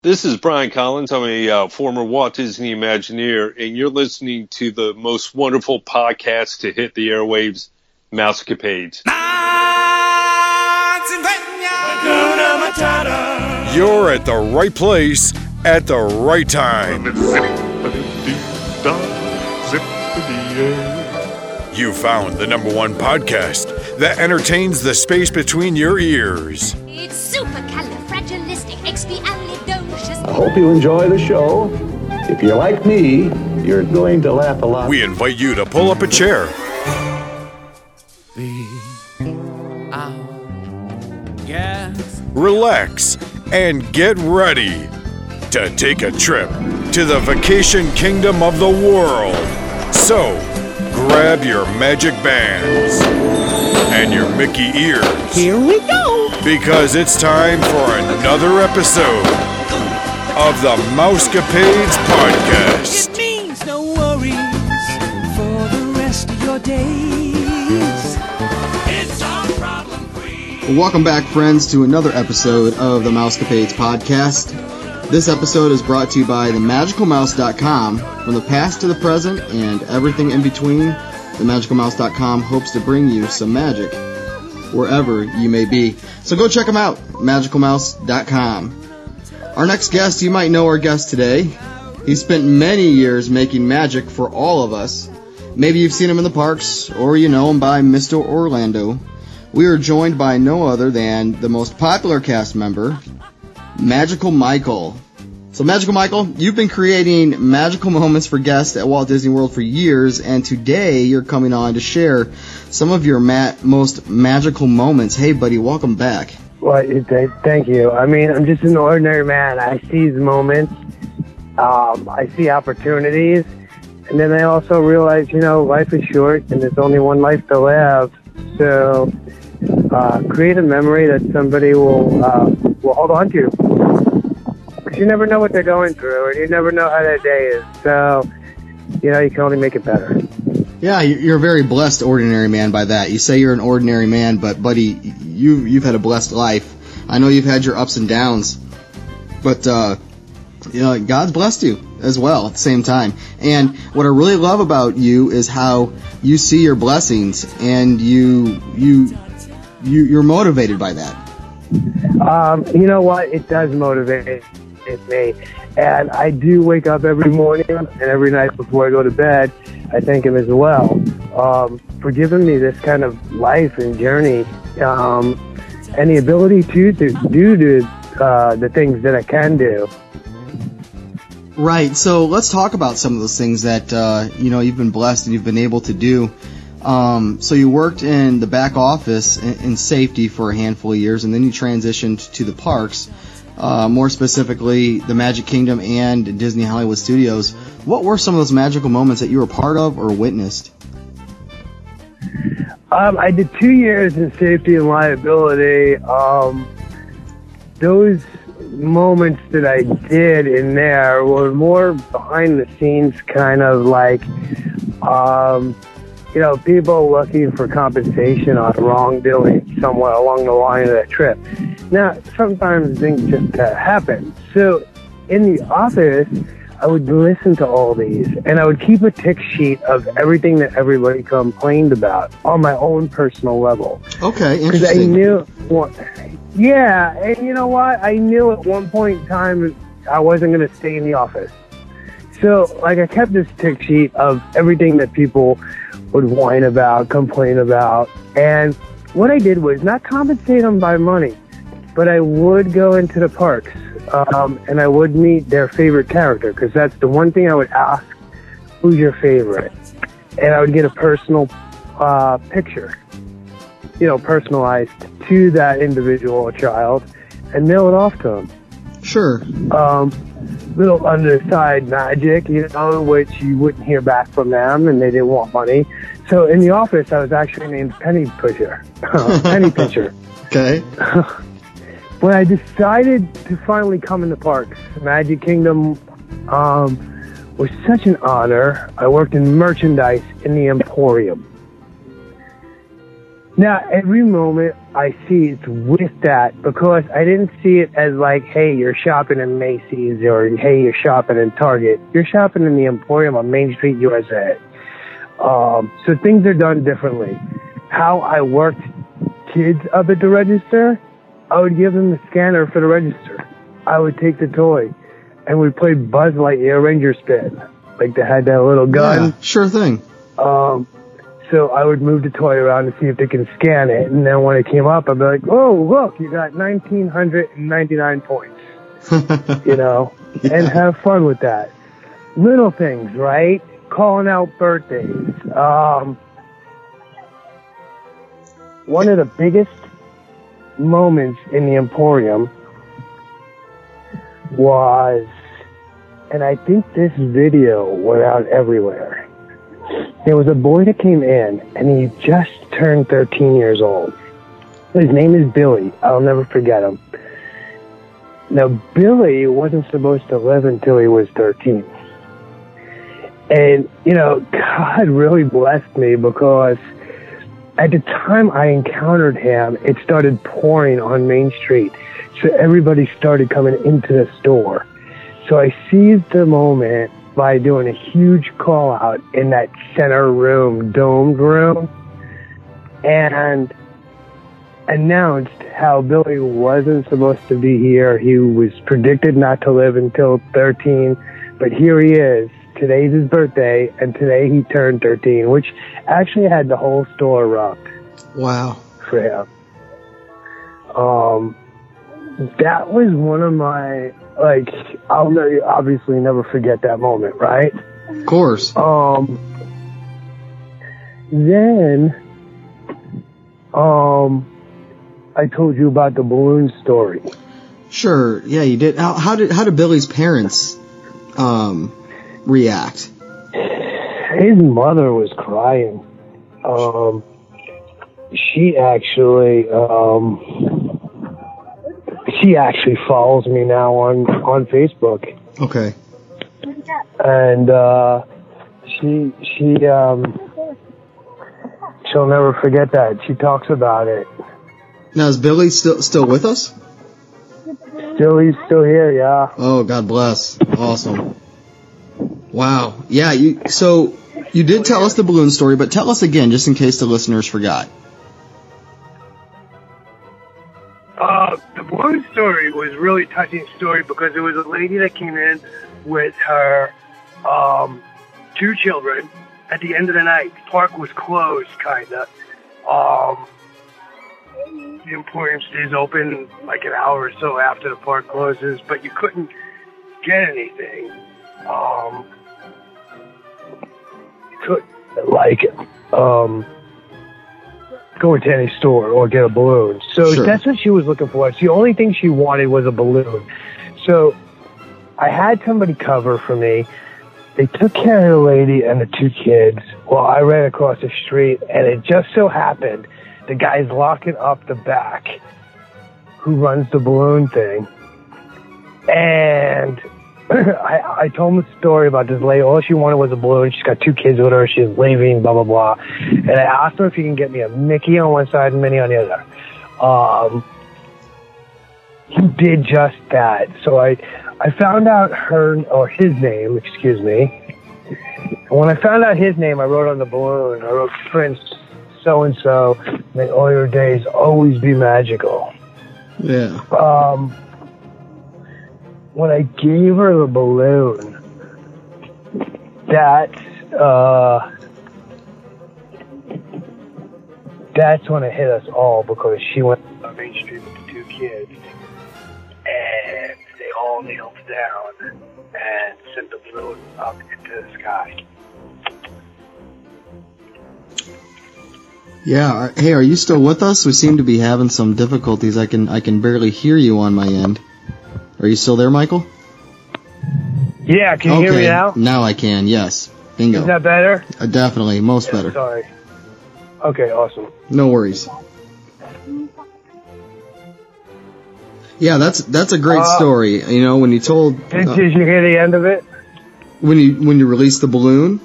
This is Brian Collins. I'm a uh, former Walt Disney Imagineer, and you're listening to the most wonderful podcast to hit the airwaves, Mousecapades. You're at the right place at the right time. You found the number one podcast that entertains the space between your ears. It's supercalifragilisticexpialidocious. I hope you enjoy the show. If you're like me, you're going to laugh a lot. We invite you to pull up a chair, relax, and get ready to take a trip to the vacation kingdom of the world. So, grab your magic bands and your Mickey ears. Here we go. Because it's time for another episode of the Mousecapades Podcast. It means no worries for the rest of your days. It's our problem free. Welcome back, friends, to another episode of the Mousecapades podcast. This episode is brought to you by themagicalmouse.com. From the past to the present and everything in between, themagicalmouse.com hopes to bring you some magic wherever you may be. So go check them out, magicalmouse.com. Our next guest, you might know our guest today. He spent many years making magic for all of us. Maybe you've seen him in the parks, or you know him by Mr. Orlando. We are joined by no other than the most popular cast member, Magical Michael. So, Magical Michael, you've been creating magical moments for guests at Walt Disney World for years, and today you're coming on to share some of your ma- most magical moments. Hey, buddy, welcome back. Well, th- thank you. I mean, I'm just an ordinary man. I seize moments. Um, I see opportunities, and then I also realize, you know, life is short, and there's only one life to live. So, uh, create a memory that somebody will uh, will hold on to. Because you never know what they're going through, and you never know how their day is. So, you know, you can only make it better. Yeah, you- you're a very blessed ordinary man by that. You say you're an ordinary man, but buddy, you you've had a blessed life. I know you've had your ups and downs, but uh, you know God's blessed you as well at the same time. And what I really love about you is how you see your blessings and you you you you're motivated by that. Um, you know what? It does motivate me. And I do wake up every morning and every night before I go to bed. I thank him as well um, for giving me this kind of life and journey um, and the ability to, to do the, uh, the things that I can do. Right. So let's talk about some of those things that uh, you know you've been blessed and you've been able to do. Um, so you worked in the back office in, in safety for a handful of years, and then you transitioned to the parks, uh, more specifically the Magic Kingdom and Disney Hollywood Studios. What were some of those magical moments that you were part of or witnessed? Um, I did two years in safety and liability. Um, those moments that I did in there were more behind the scenes, kind of like, um, you know, people looking for compensation on wrongdoing somewhere along the line of that trip. Now, sometimes things just uh, happen. So, in the office, I would listen to all these and I would keep a tick sheet of everything that everybody complained about on my own personal level. Okay, Because I knew, well, yeah, and you know what? I knew at one point in time I wasn't going to stay in the office. So, like, I kept this tick sheet of everything that people would whine about, complain about. And what I did was not compensate them by money, but I would go into the parks um, and I would meet their favorite character because that's the one thing I would ask who's your favorite? And I would get a personal uh, picture, you know, personalized to that individual or child and mail it off to them Sure. um, little underside magic, you know, which you wouldn't hear back from them, and they didn't want money. So in the office, I was actually named Penny Pusher, Penny Pitcher. Okay. When I decided to finally come in the parks, Magic Kingdom um, was such an honor. I worked in merchandise in the Emporium. Now, every moment I see it's with that because I didn't see it as like, hey, you're shopping in Macy's or hey, you're shopping in Target. You're shopping in the Emporium on Main Street, USA. Um, so things are done differently. How I worked kids up at the register, I would give them the scanner for the register. I would take the toy and we played Buzz Lightyear Ranger Spin. Like they had that little gun. Yeah, sure thing. Um, so I would move the toy around to see if they can scan it, and then when it came up, I'd be like, "Oh, look, you got 1,999 points," you know, and have fun with that. Little things, right? Calling out birthdays. Um, one of the biggest moments in the Emporium was, and I think this video went out everywhere there was a boy that came in and he just turned 13 years old. His name is Billy. I'll never forget him. Now, Billy wasn't supposed to live until he was 13. And, you know, God really blessed me because at the time I encountered him, it started pouring on Main Street. So everybody started coming into the store. So I seized the moment by doing a huge call out in that center room, domed room, and announced how Billy wasn't supposed to be here. He was predicted not to live until 13, but here he is. Today's his birthday, and today he turned 13, which actually had the whole store rocked Wow. for him. Um, that was one of my like. I'll never, obviously never forget that moment, right? Of course. Um, then, um, I told you about the balloon story. Sure. Yeah, you did. How, how did how did Billy's parents um react? His mother was crying. Um, she actually, um, she actually follows me now on on Facebook. Okay. and uh, she she um she'll never forget that. She talks about it. Now is Billy still still with us? Still, he's still here. Yeah. Oh, God bless. Awesome. Wow. Yeah. You so you did tell us the balloon story, but tell us again, just in case the listeners forgot. Uh, the balloon story was really touching story because it was a lady that came in with her um, two children. At the end of the night, the park was closed, kinda. Um, the Emporium stays open like an hour or so after the park closes, but you couldn't get anything. Um, could like um, go into any store or get a balloon. So Sure. that's what she was looking for. It's the only thing she wanted was a balloon. So I had somebody cover for me. They took care of the lady and the two kids while I ran across the street, and it just so happened the guy's locking up the back who runs the balloon thing. And I, I told him a story about this lady. All she wanted was a balloon. She's got two kids with her. She's leaving, blah, blah, blah. And I asked her if he can get me a Mickey on one side and Minnie on the other. Um, he did just that. So I, I found out her, or his name, excuse me. And when I found out his name, I wrote on the balloon, I wrote Prince so and so, may all your days always be magical. Yeah. Um, when I gave her the balloon, that uh, that's when it hit us all because she went on Main Street with the two kids, and they all kneeled down and sent the balloon up into the sky. Yeah. Hey, are you still with us? We seem to be having some difficulties. I can I can barely hear you on my end. Are you still there, Michael? Yeah, can you okay. hear me now? Now I can. Yes. Bingo. Is that better? Uh, definitely. Most better. Sorry. Okay, awesome. No worries. Yeah, that's that's a great Uh, story. You know, when you told Did, uh, did you hear the end of it? when you when you released the balloon.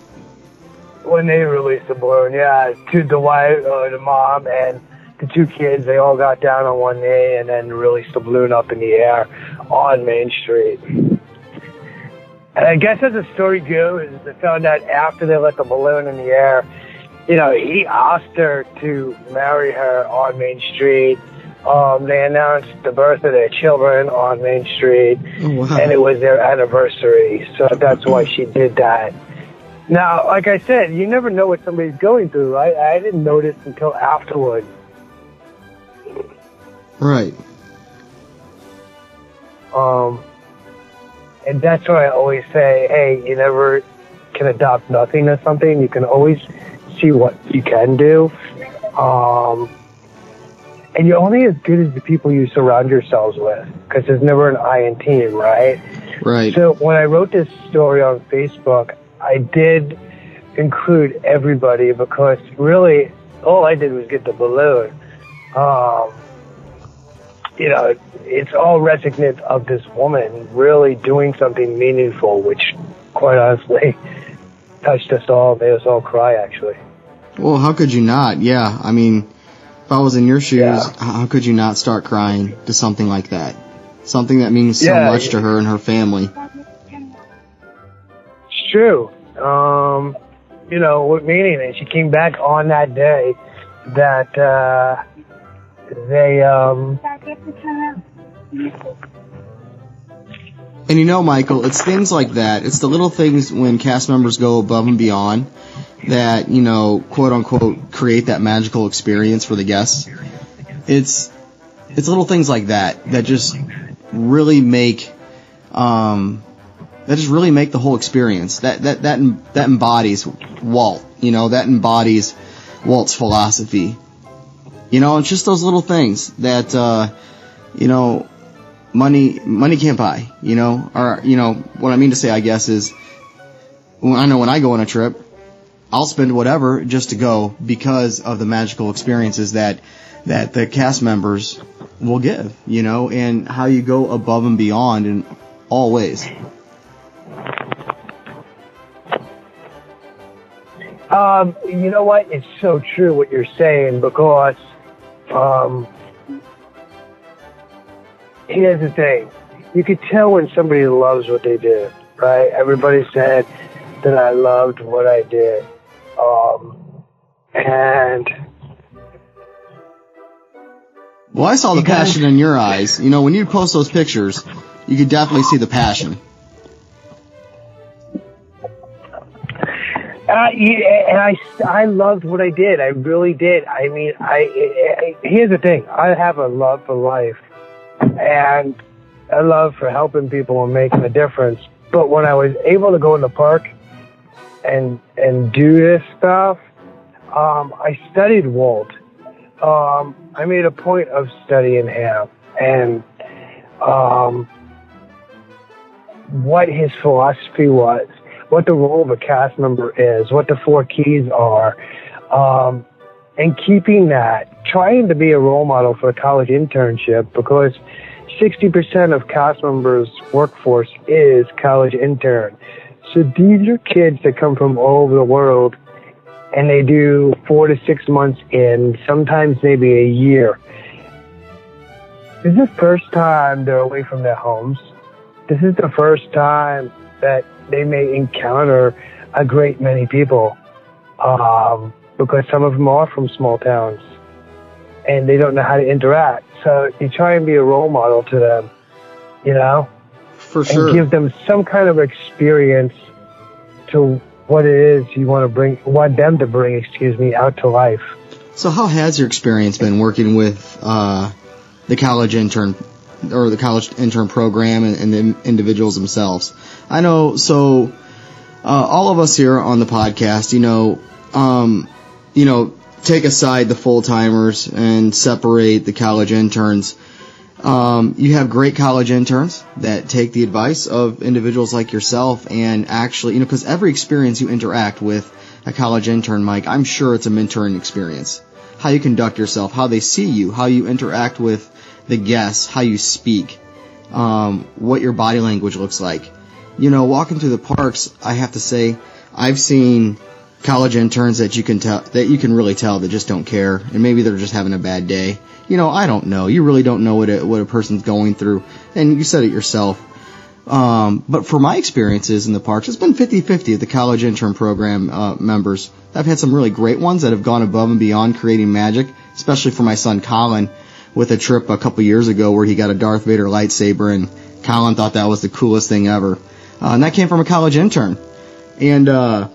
when they released the balloon, yeah, to the wife, uh, the mom, and the two kids, they all got down on one knee and then released the balloon up in the air on Main Street. And I guess as the story goes, they found out after they let the balloon in the air, you know, he asked her to marry her on Main Street. Um, they announced the birth of their children on Main Street, Oh, wow. and it was their anniversary, so that's why she did that. Now, like I said, you never know what somebody's going through. I, I didn't notice until afterwards. Right. Um, and that's why I always say, hey, you never can adopt nothing or something. You can always see what you can do. Um, and you're only as good as the people you surround yourselves with, because there's never an I in team, right? Right. So when I wrote this story on Facebook, I did include everybody because really all I did was get the balloon. Um, you know, it's all resonant of this woman really doing something meaningful, which quite honestly touched us all, made us all cry actually. Well, how could you not? Yeah, I mean, if I was in your shoes, Yeah. how could you not start crying to something like that? Something that means so Yeah, much to her and her family. It's true. Um, you know, what meaning? And she came back on that day that uh, they um, And you know, Michael, it's things like that. It's the little things when cast members go above and beyond that, you know, quote unquote, create that magical experience for the guests. It's, it's little things like that that just really make, um, that just really make the whole experience. That, that, that, that embodies Walt, you know, that embodies Walt's philosophy. You know, it's just those little things that, uh, you know, money money can't buy. You know, or you know what I mean to say, I guess is, I know when I go on a trip, I'll spend whatever just to go because of the magical experiences that that the cast members will give. You know, and how you go above and beyond in all ways. Um, you know what? It's so true what you're saying because um, here's the thing. You could tell when somebody loves what they do, right? Everybody said that I loved what I did. Um, and Well, I saw the passion in your eyes. You know, when you post those pictures, you could definitely see the passion. Uh, yeah, and I, I loved what I did. I really did. I mean, I, I here's the thing. I have a love for life, and a love for helping people and making a difference. But when I was able to go in the park and and do this stuff, um, I studied Walt. Um, I made a point of studying him and um, what his philosophy was what the role of a cast member is, what the four keys are, um, and keeping that, trying to be a role model for a college internship because 60% of cast members' workforce is college intern. So these are kids that come from all over the world and they do four to six months in, sometimes maybe a year. This is the first time they're away from their homes. This is the first time that they may encounter a great many people um, because some of them are from small towns and they don't know how to interact. So you try and be a role model to them, you know, For and give them some kind of experience to what it is you want to bring, want them to bring, excuse me, out to life. So how has your experience been working with uh, the college intern or the college intern program and, and the individuals themselves? I know. So uh, all of us here on the podcast, you know, um, you know, take aside the full timers and separate the college interns. Um, you have great college interns that take the advice of individuals like yourself and actually, you know, because every experience you interact with a college intern, Mike, I'm sure it's a mentoring experience. How you conduct yourself, how they see you, how you interact with the guests, how you speak, um, what your body language looks like. You know, walking through the parks, I have to say, I've seen college interns that you can tell that you can really tell that just don't care, and maybe they're just having a bad day. You know, I don't know. You really don't know what a, what a person's going through, and you said it yourself. Um, but for my experiences in the parks, it's been 50-50 at the college intern program uh, members. I've had some really great ones that have gone above and beyond creating magic, especially for my son Colin with a trip a couple years ago where he got a Darth Vader lightsaber and Colin thought that was the coolest thing ever. Uh, and that came from a college intern. And, uh,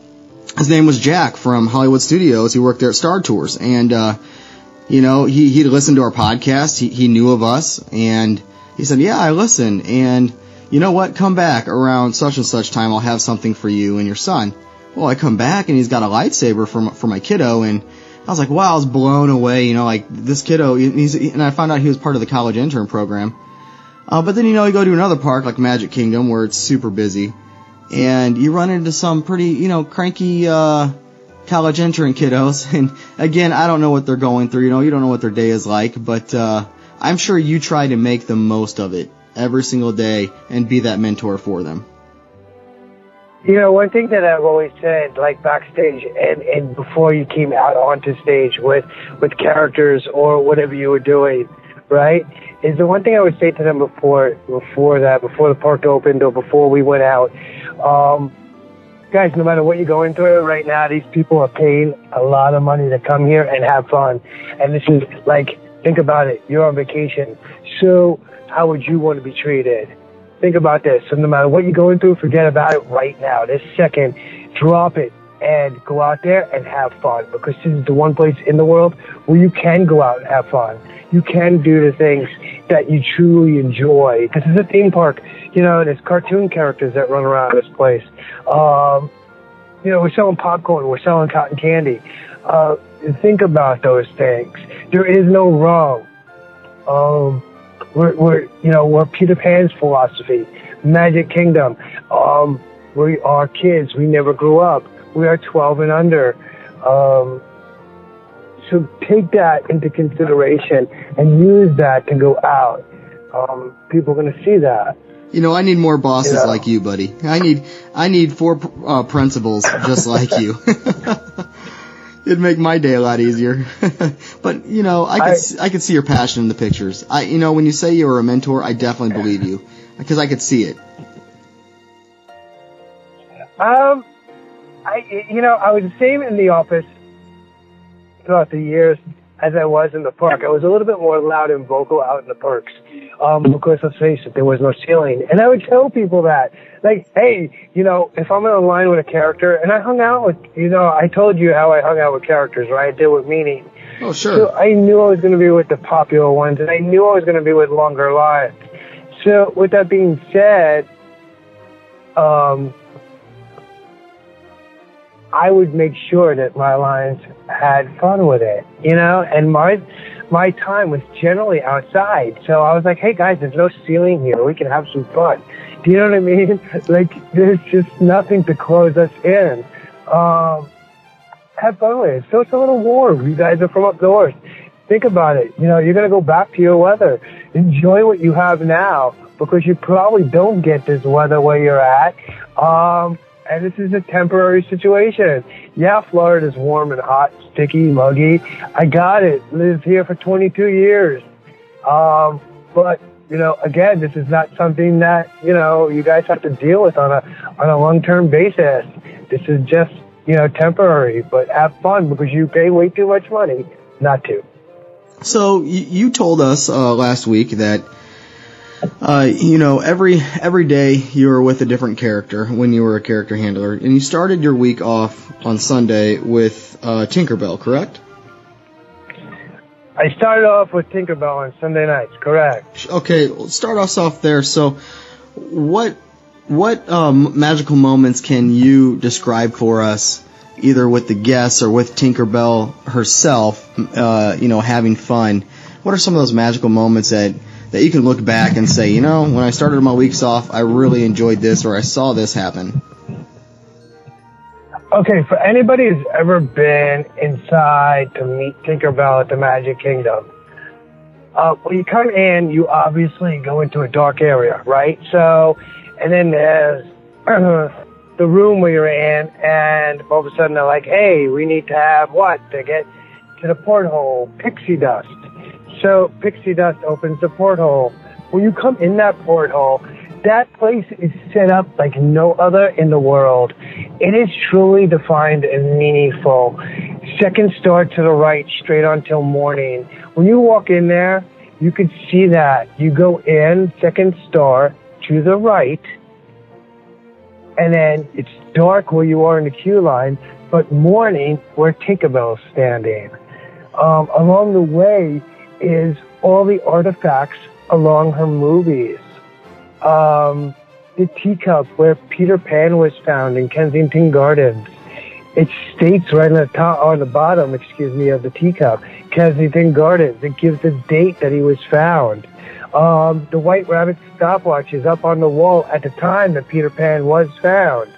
his name was Jack from Hollywood Studios. He worked there at Star Tours. And, uh, you know, he, he'd listened to our podcast. He, he knew of us and he said, yeah, I listen. And you know what? Come back around such and such time. I'll have something for you and your son. Well, I come back and he's got a lightsaber for my, for my kiddo and I was like, wow, I was blown away. You know, like this kiddo, he's, and I found out he was part of the college intern program. Uh, but then, you know, you go to another park like Magic Kingdom where it's super busy and you run into some pretty, you know, cranky, uh, college intern kiddos. And again, I don't know what they're going through. You know, you don't know what their day is like, but, uh, I'm sure you try to make the most of it every single day and be that mentor for them. You know, one thing that I've always said, like backstage and, and before you came out onto stage with, with characters or whatever you were doing, right? Is the one thing I would say to them before, before that, before the park opened or before we went out, um, guys, no matter what you're going through right now, these people are paying a lot of money to come here and have fun. And this is like, think about it. You're on vacation. So how would you want to be treated? Think about this. So no matter what you're going through, forget about it right now. This second, drop it and go out there and have fun because this is the one place in the world where you can go out and have fun. You can do the things that you truly enjoy. This is a theme park. You know, there's cartoon characters that run around this place. Um, you know, we're selling popcorn. We're selling cotton candy. Uh, think about those things. There is no wrong. Um, we're, we're, you know, we're Peter Pan's philosophy, Magic Kingdom. Um, we are kids. We never grew up. We are 12 and under. Um, so take that into consideration and use that to go out. Um, people are going to see that. You know, I need more bosses Yeah. like you, buddy. I need, I need four uh, principals just like you. It'd make my day a lot easier. but you know, I could, I- I could see your passion in the pictures. I, you know, when you say you were a mentor, I definitely believe you because I could see it. Um, I, you know, I was the same in the office throughout the years as I was in the park. I was a little bit more loud and vocal out in the parks, um, because let's face it, there was no ceiling. And I would tell people that, like, hey, you know, if I'm in a line with a character, and I hung out with, you know, I told you how I hung out with characters, right? I did with meaning. Oh, So sure. I knew I was going to be with the popular ones, and I knew I was going to be with longer lines. So with that being said, um, I would make sure that my lines had fun with it, you know, and my my time was generally outside. So I was like, hey guys, there's no ceiling here. We can have some fun. Do you know what I mean? Like there's just nothing to close us in. Um, have fun with it. So it's a little warm. You guys are from north. Think about it. You know, you're going to go back to your weather. Enjoy what you have now because you probably don't get this weather where you're at. Um, and this is a temporary situation. Yeah, Florida's warm and hot, sticky, muggy. I got it. Lived here for 22 years. Um, but you know, again, this is not something that you know you guys have to deal with on a on a long term basis. This is just you know temporary, but have fun because you pay way too much money not to. So you, told us uh, last week that uh, you know every every day you were with a different character when you were a character handler, and you started your week off on Sunday with uh, Tinkerbell, correct? I started off with Tinkerbell on Sunday nights, correct? Okay, start us off there. So, what what um, magical moments can you describe for us, either with the guests or with Tinkerbell herself? Uh, you know, having fun. What are some of those magical moments that that you can look back and say, you know, when I started my weeks off, I really enjoyed this, or I saw this happen. Okay, for anybody who's ever been inside to meet Tinkerbell at the Magic Kingdom, uh, when you come in, you obviously go into a dark area, right? So, and then there's the room where you're in, and all of a sudden they're like, "Hey, we need to have what to get to the porthole? Pixie dust." So pixie dust opens the porthole. When you come in that porthole, that place is set up like no other in the world. It is truly defined and meaningful. Second star to the right, straight on till morning. When you walk in there, you can see that. You go in, second star to the right, and then it's dark where you are in the queue line, but morning where Tinkerbell's standing. Um, along the way is all the artifacts along her movies. Um, the teacup where Peter Pan was found in Kensington Gardens. It states right on the top, on the bottom, excuse me, of the teacup, Kensington Gardens. It gives the date that he was found. Um, the White Rabbit stopwatch is up on the wall at the time that Peter Pan was found.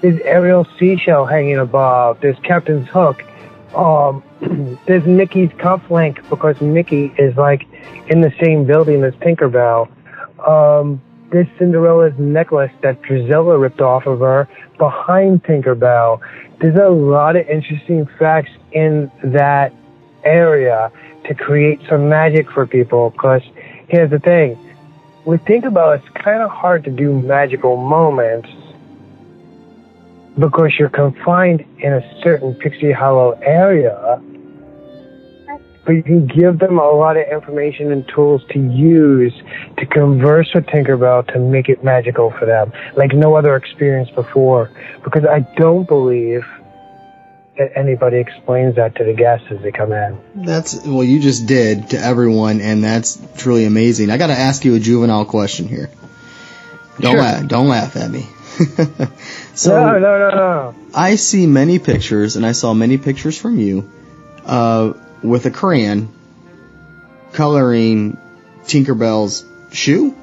There's Ariel seashell hanging above. There's Captain's hook. Um, there's Mickey's cufflink because Mickey is like in the same building as Tinkerbell. Um, there's Cinderella's necklace that Drizella ripped off of her behind Tinkerbell. There's a lot of interesting facts in that area to create some magic for people because here's the thing. With Tinkerbell, it's kind of hard to do magical moments because you're confined in a certain Pixie Hollow area. But you can give them a lot of information and tools to use to converse with Tinkerbell to make it magical for them, like no other experience before. Because I don't believe that anybody explains that to the guests as they come in. That's well, you just did to everyone, and that's truly amazing. I got to ask you a juvenile question here. Don't Sure. laugh. Don't laugh at me. so no, no, no, no. I see many pictures, and I saw many pictures from you, uh, with a crayon coloring Tinkerbell's shoe.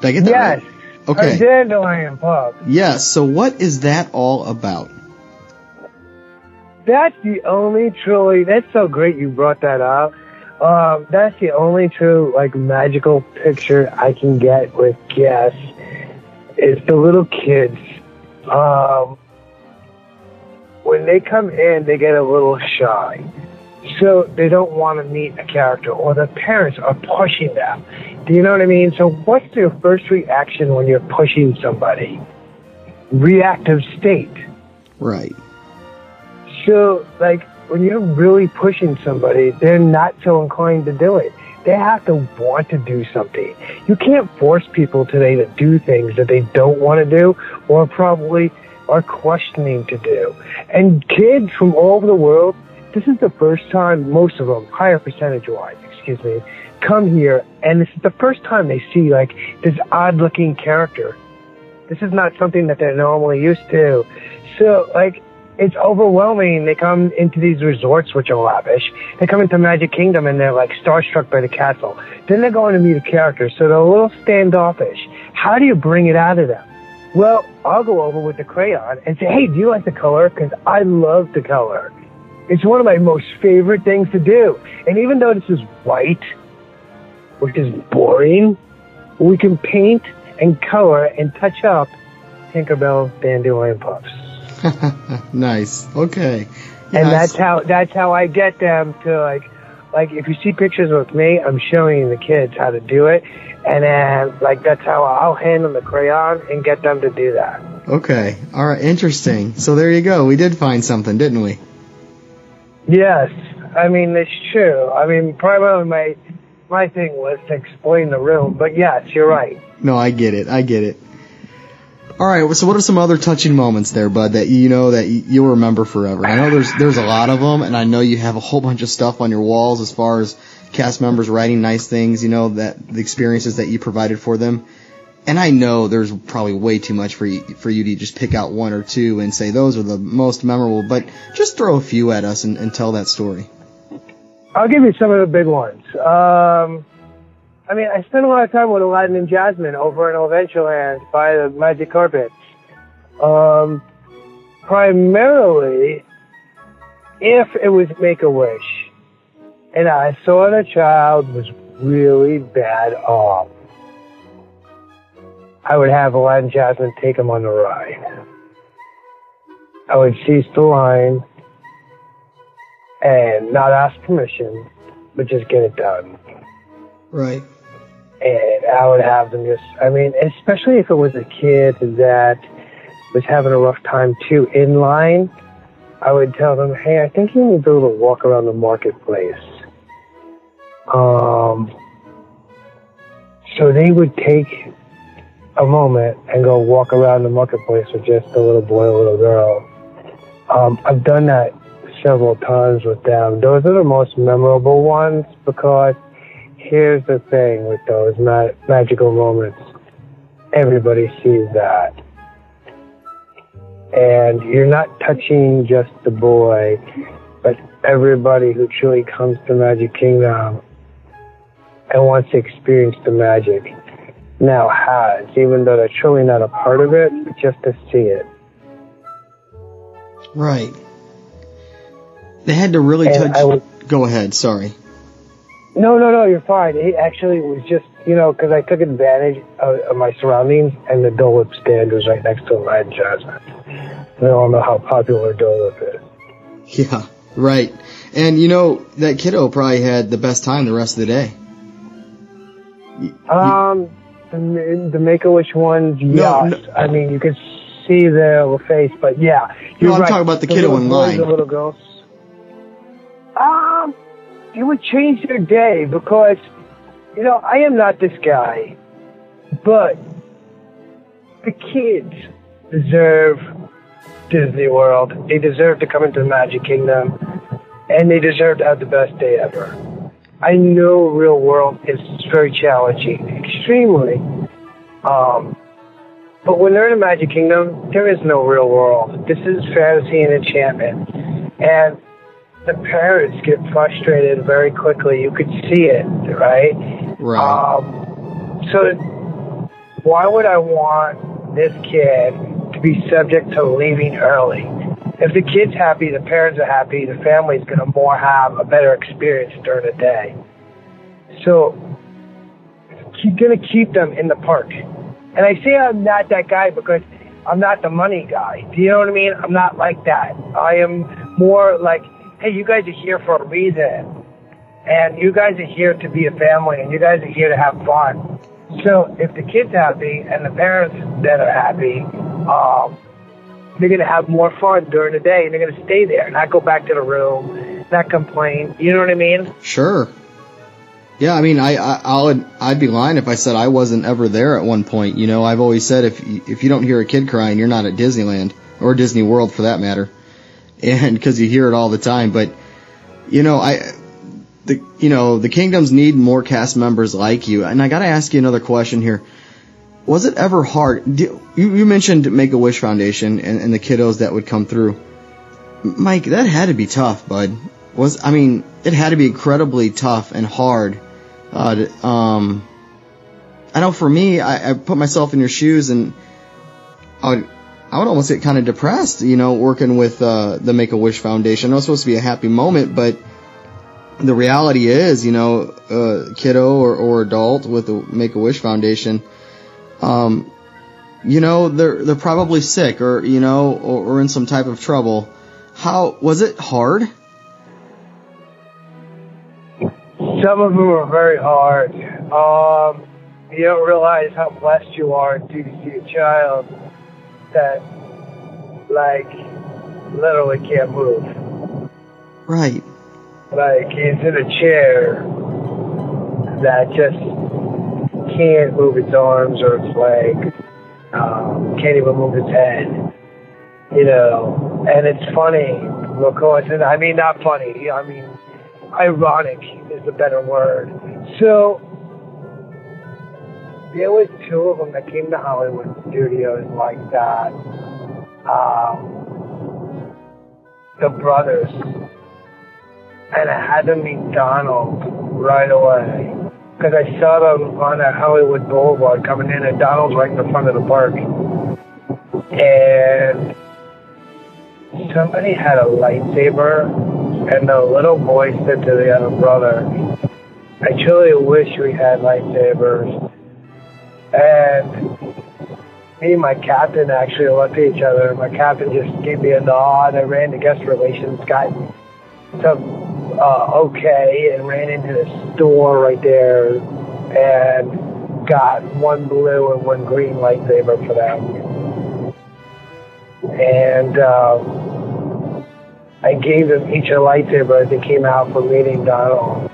Did I get that Yes. right? Okay. A dandelion pup. Yes. So what is that all about? That's the only truly. That's so great you brought that up. Um, that's the only true like magical picture I can get with guests. Is the little kids. Um, when they come in, they get a little shy, so they don't want to meet a character, or the parents are pushing them. Do you know what I mean? So, what's your first reaction when you're pushing somebody? Reactive state. Right. So, like, when you're really pushing somebody, they're not so inclined to do it. They have to want to do something. You can't force people today to do things that they don't want to do or probably are questioning to do. And kids from all over the world, this is the first time, most of them, higher percentage wise, excuse me, come here and this is the first time they see like this odd looking character. This is not something that they're normally used to. So, like, it's overwhelming. They come into these resorts, which are lavish. They come into Magic Kingdom and they're like starstruck by the castle. Then they're going to meet a character, so they're a little standoffish. How do you bring it out of them? Well, I'll go over with the crayon and say, hey, do you like the color? Because I love the color. It's one of my most favorite things to do. And even though this is white, which is boring, we can paint and color and touch up Tinkerbell Dandelion Puffs. nice. Okay. and Yes. that's how that's how I get them to like like if you see pictures with me, I'm showing the kids how to do it, and then like that's how I'll hand them the crayon and get them to do that. Okay. All right. Interesting. So there you go. We did find something, didn't we? Yes, I mean it's true. I mean primarily my my thing was to explain the room, but yes, you're right. No, I get it. I get it. All right. So, what are some other touching moments there, Bud, that you know that you'll remember forever? I know there's there's a lot of them, and I know you have a whole bunch of stuff on your walls as far as cast members writing nice things. You know that the experiences that you provided for them, and I know there's probably way too much for you for you to just pick out one or two and say those are the most memorable. But just throw a few at us and, and tell that story. I'll give you some of the big ones. Um, I mean, I spent a lot of time with Aladdin and Jasmine over in Adventureland by the Magic Carpet. Um, primarily, if it was Make a Wish, and I saw the child was really bad off. I would have Aladdin and Jasmine take him on the ride. I would cease the line and not ask permission, but just get it done. Right. And I would have them just, I mean, especially if it was a kid that was having a rough time too in line, I would tell them, hey, I think you need to be able to walk around the marketplace. Um, so they would take a moment and go walk around the marketplace with just a little boy or little girl. Um, I've done that several times with them. Those are the most memorable ones because here's the thing with those ma- magical moments. Everybody sees that. And you're not touching just the boy, but everybody who truly comes to Magic Kingdom and wants to experience the magic now has, even though they're truly not a part of it, but just to see it. Right. They had to really And touch. Go ahead. Sorry. No, no, no, you're fine. It actually was just, you know, because I took advantage of, of my surroundings, and the Dole Whip stand was right next to Aladdin Jasmine. We all know how popular Dole Whip is. Yeah. Right. And you know that kiddo probably had the best time the rest of the day. Um, the, the Make a Wish ones, No, yes. I mean, you could see their face, but yeah, you're No, I'm right. talking about the kiddo little in line. The little girls. Um, it would change their day because, you know, I am not this guy, but the kids deserve Disney World. They deserve to come into the Magic Kingdom, and they deserve to have the best day ever. I know real world is very challenging, extremely. Um, but when they're in the Magic Kingdom, there is no real world. This is fantasy and enchantment. And the parents get frustrated very quickly. You could see it, right? Right. Um, so why would I want this kid to be subject to leaving early? If the kid's happy, the parents are happy, the family's going to more have a better experience during the day. So keep going to keep them in the park. And I say I'm not that guy because I'm not the money guy. Do you know what I mean? I'm not like that. I am more like, hey, you guys are here for a reason. And you guys are here to be a family and you guys are here to have fun. So if the kid's happy and the parents that are happy, um, they're going to have more fun during the day and they're going to stay there, not go back to the room, not complain. You know what I mean? Sure. Yeah, I mean, I, I I'll I'd be lying if I said I wasn't ever there at one point. You know, I've always said if if you don't hear a kid crying, you're not at Disneyland or Disney World for that matter, and because you hear it all the time. But you know, I the you know the kingdoms need more cast members like you. And I got to ask you another question here. Was it ever hard? do- You, you mentioned Make a Wish Foundation and, and the kiddos that would come through. Mike, that had to be tough, bud. Was I mean, it had to be incredibly tough and hard. Uh, um, I know for me, I, I put myself in your shoes, and I would, I would almost get kind of depressed, you know, working with uh, the Make a Wish Foundation. I know it's supposed to be a happy moment, but the reality is, you know, uh, kiddo or, or adult with the Make a Wish Foundation, um, you know, they're they're probably sick or you know, or, or in some type of trouble. How was it hard? Some of them are very hard. Um, you don't realize how blessed you are until you see a child that, like, literally can't move. Right. Like, he's in a chair that just can't move its arms or its legs. Um, can't even move its head. You know, and it's funny because, and I mean, not funny, I mean, ironic is the better word. So, there was two of them that came to Hollywood studios like that. Um, the brothers. And I had to meet Donald right away. Because I saw them on that Hollywood Boulevard coming in, and Donald's right in the front of the park. And somebody had a lightsaber, and the little boy said to the other brother, I truly wish we had lightsabers. And me and my captain actually looked at each other. My captain just gave me a nod. I ran to guest relations, got some uh, okay, and ran into the store right there and got one blue and one green lightsaber for them. And um, I gave them each a lightsaber as they came out from meeting Donald.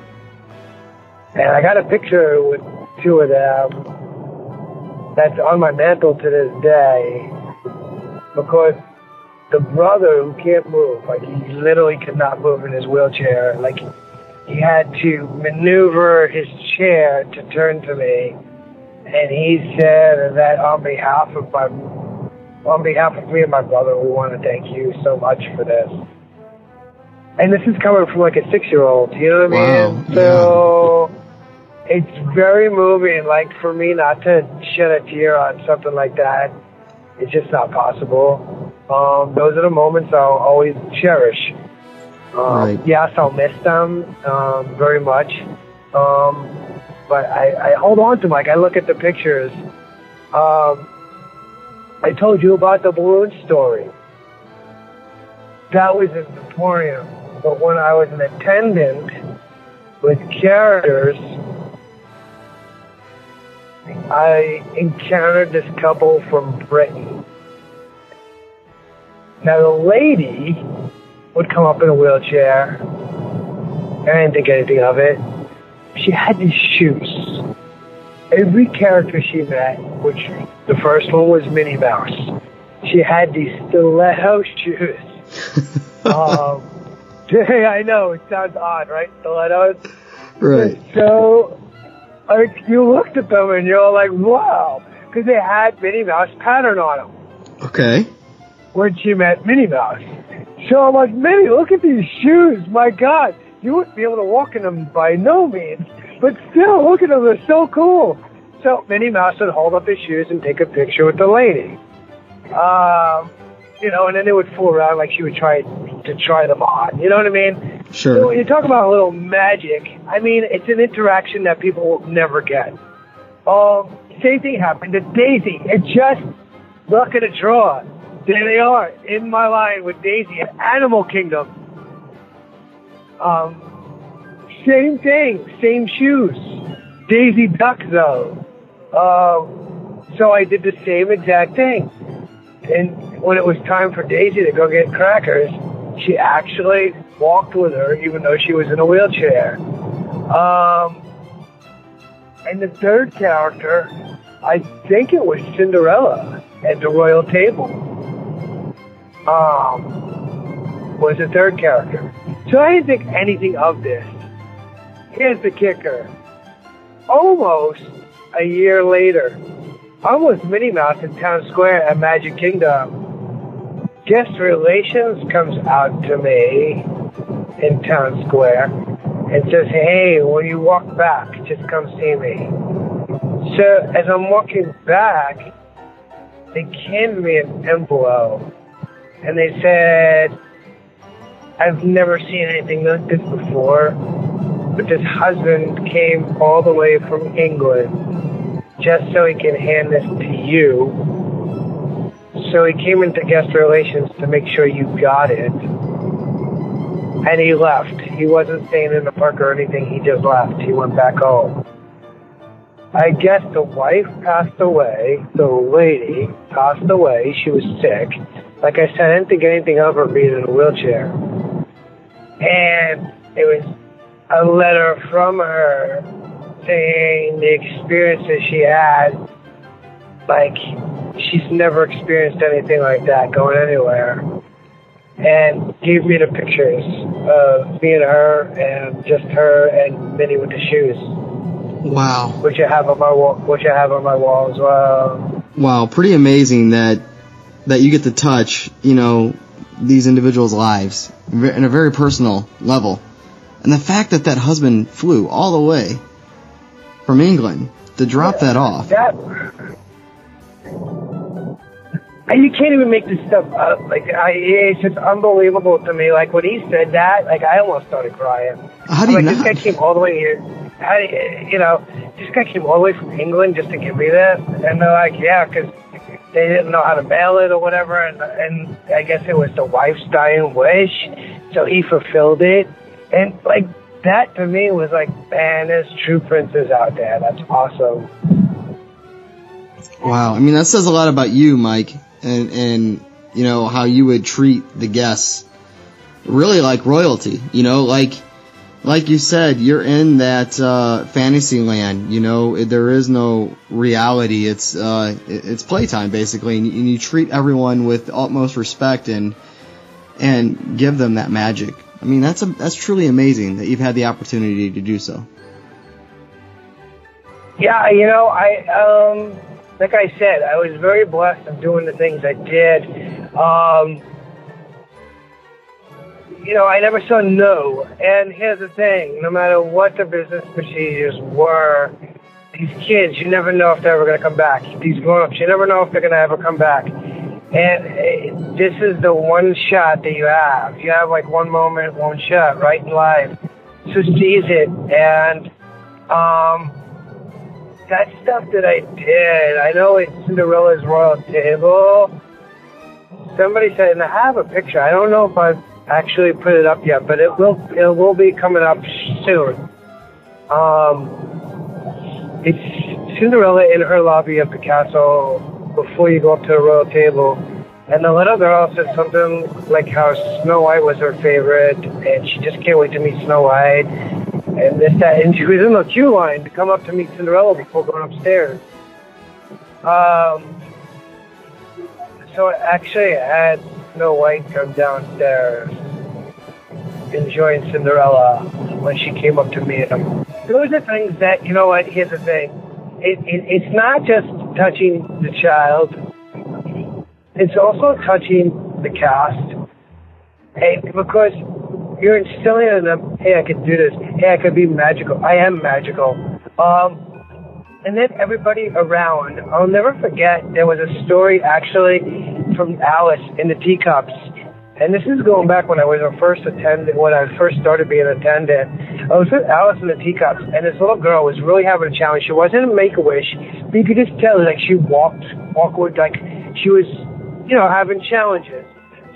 And I got a picture with two of them that's on my mantle to this day because the brother who can't move, like he literally could not move in his wheelchair, like he had to maneuver his chair to turn to me, and he said that on behalf of my, on behalf of me and my brother, we want to thank you so much for this. And this is coming from like a six-year-old, you know what I Wow, mean? So it's very moving. Like for me not to shed a tear on something like that, it's just not possible. Um, those are the moments I'll always cherish. Um, Right. Yes, I'll miss them um, very much. Um, but I, I hold on to them. Like I look at the pictures. Um, I told you about the balloon story. That was in the Emporium. But when I was an attendant with characters, I encountered this couple from Britain. Now the lady would come up in a wheelchair. I didn't think anything of it. She had these shoes. Every character she met, which the first one was Minnie Mouse, she had these stiletto shoes. um, I know it sounds odd, right? Stilettos. Right. So, like, you looked at them and you're like, wow, because they had Minnie Mouse pattern on them Okay. when she met Minnie Mouse. So I'm like, Minnie, look at these shoes. My God, you wouldn't be able to walk in them by no means, but still, look at them. They're so cool. So Minnie Mouse would hold up his shoes and take a picture with the lady. Um, you know, and then they would fool around like she would try to try them on. You know what I mean? So Sure. when you talk about a little magic, I mean, it's an interaction that people will never get. Um, same thing happened to Daisy. It just luck of the draw. There they are in my line with Daisy at Animal Kingdom. Um, same thing, same shoes. Daisy Duck though. Um, so I did the same exact thing. And when it was time for Daisy to go get crackers, she actually walked with her, even though she was in a wheelchair. Um, and the third character, I think it was Cinderella at the royal table. Um, was the third character. So I didn't think anything of this. Here's the kicker. Almost a year later, I'm with Minnie Mouse in Town Square at Magic Kingdom. Guest Relations comes out to me in Town Square and says, hey, when you walk back, just come see me. So as I'm walking back, they handed me an envelope and they said, I've never seen anything like this before, but this husband came all the way from England just so he can hand this to you. So he came into guest relations to make sure you got it. And he left. He wasn't staying in the park or anything. He just left. He went back home. I guess the wife passed away. The lady passed away. She was sick. Like I said, I didn't think anything of her being in a wheelchair. And it was a letter from her saying the experiences she had. Like, she's never experienced anything like that going anywhere. And gave me the pictures of me and her, and just her and Minnie with the shoes, Wow. which I have on my wall, which I have on my wall as well. Wow. Pretty amazing that that you get to touch, you know, these individuals' lives in a very personal level, and the fact that that husband flew all the way from England to drop that off. That. And you can't even make this stuff up. Like, I, it's just unbelievable to me. Like, when he said that, like, I almost started crying. How do you like, not? this guy came all the way here. How do you, you know, this guy came all the way from England just to give me this. And they're like, yeah, because they didn't know how to mail it or whatever, and, and I guess it was the wife's dying wish, so he fulfilled it, and like that to me was like, man, there's true princes out there. That's awesome. Wow, I mean that says a lot about you, Mike, and and you know how you would treat the guests, really like royalty. You know, like like you said, you're in that uh, fantasy land. You know, there is no reality. It's uh, it's playtime basically, and you, and you treat everyone with utmost respect and and give them that magic. I mean, that's a, that's truly amazing that you've had the opportunity to do so. Yeah, you know, I um, like I said, I was very blessed in doing the things I did. Um, you know, I never saw no. And here's the thing: no matter what the business procedures were, these kids, you never know if they're ever going to come back. These grown-ups, you never know if they're going to ever come back. And uh, this is the one shot that you have. You have like one moment, one shot, right in life. So seize it. And um, that stuff that I did, I know it's Cinderella's royal table. Somebody said, and I have a picture. I don't know if I've actually put it up yet, but it will. It will be coming up soon. Um, it's Cinderella in her lobby of the castle before you go up to the royal table. And the little girl said something like how Snow White was her favorite, and she just can't wait to meet Snow White, and this, that, and she was in the queue line to come up to meet Cinderella before going upstairs. Um, so actually, I had Snow White come downstairs, enjoying Cinderella when she came up to meet him. Those are things that, you know what, here's the thing. It, it, it's not just touching the child, it's also touching the cast. Hey, because you're instilling in them, hey, I can do this. Hey, I could be magical. I am magical. Um, and then everybody around. I'll never forget. There was a story actually from Alice in the teacups, and this is going back when I was a first attendant. When I first started being an attendant, I was with Alice in the teacups, and this little girl was really having a challenge. She wasn't a make a wish, but you could just tell like she walked awkward, like she was, you know, having challenges.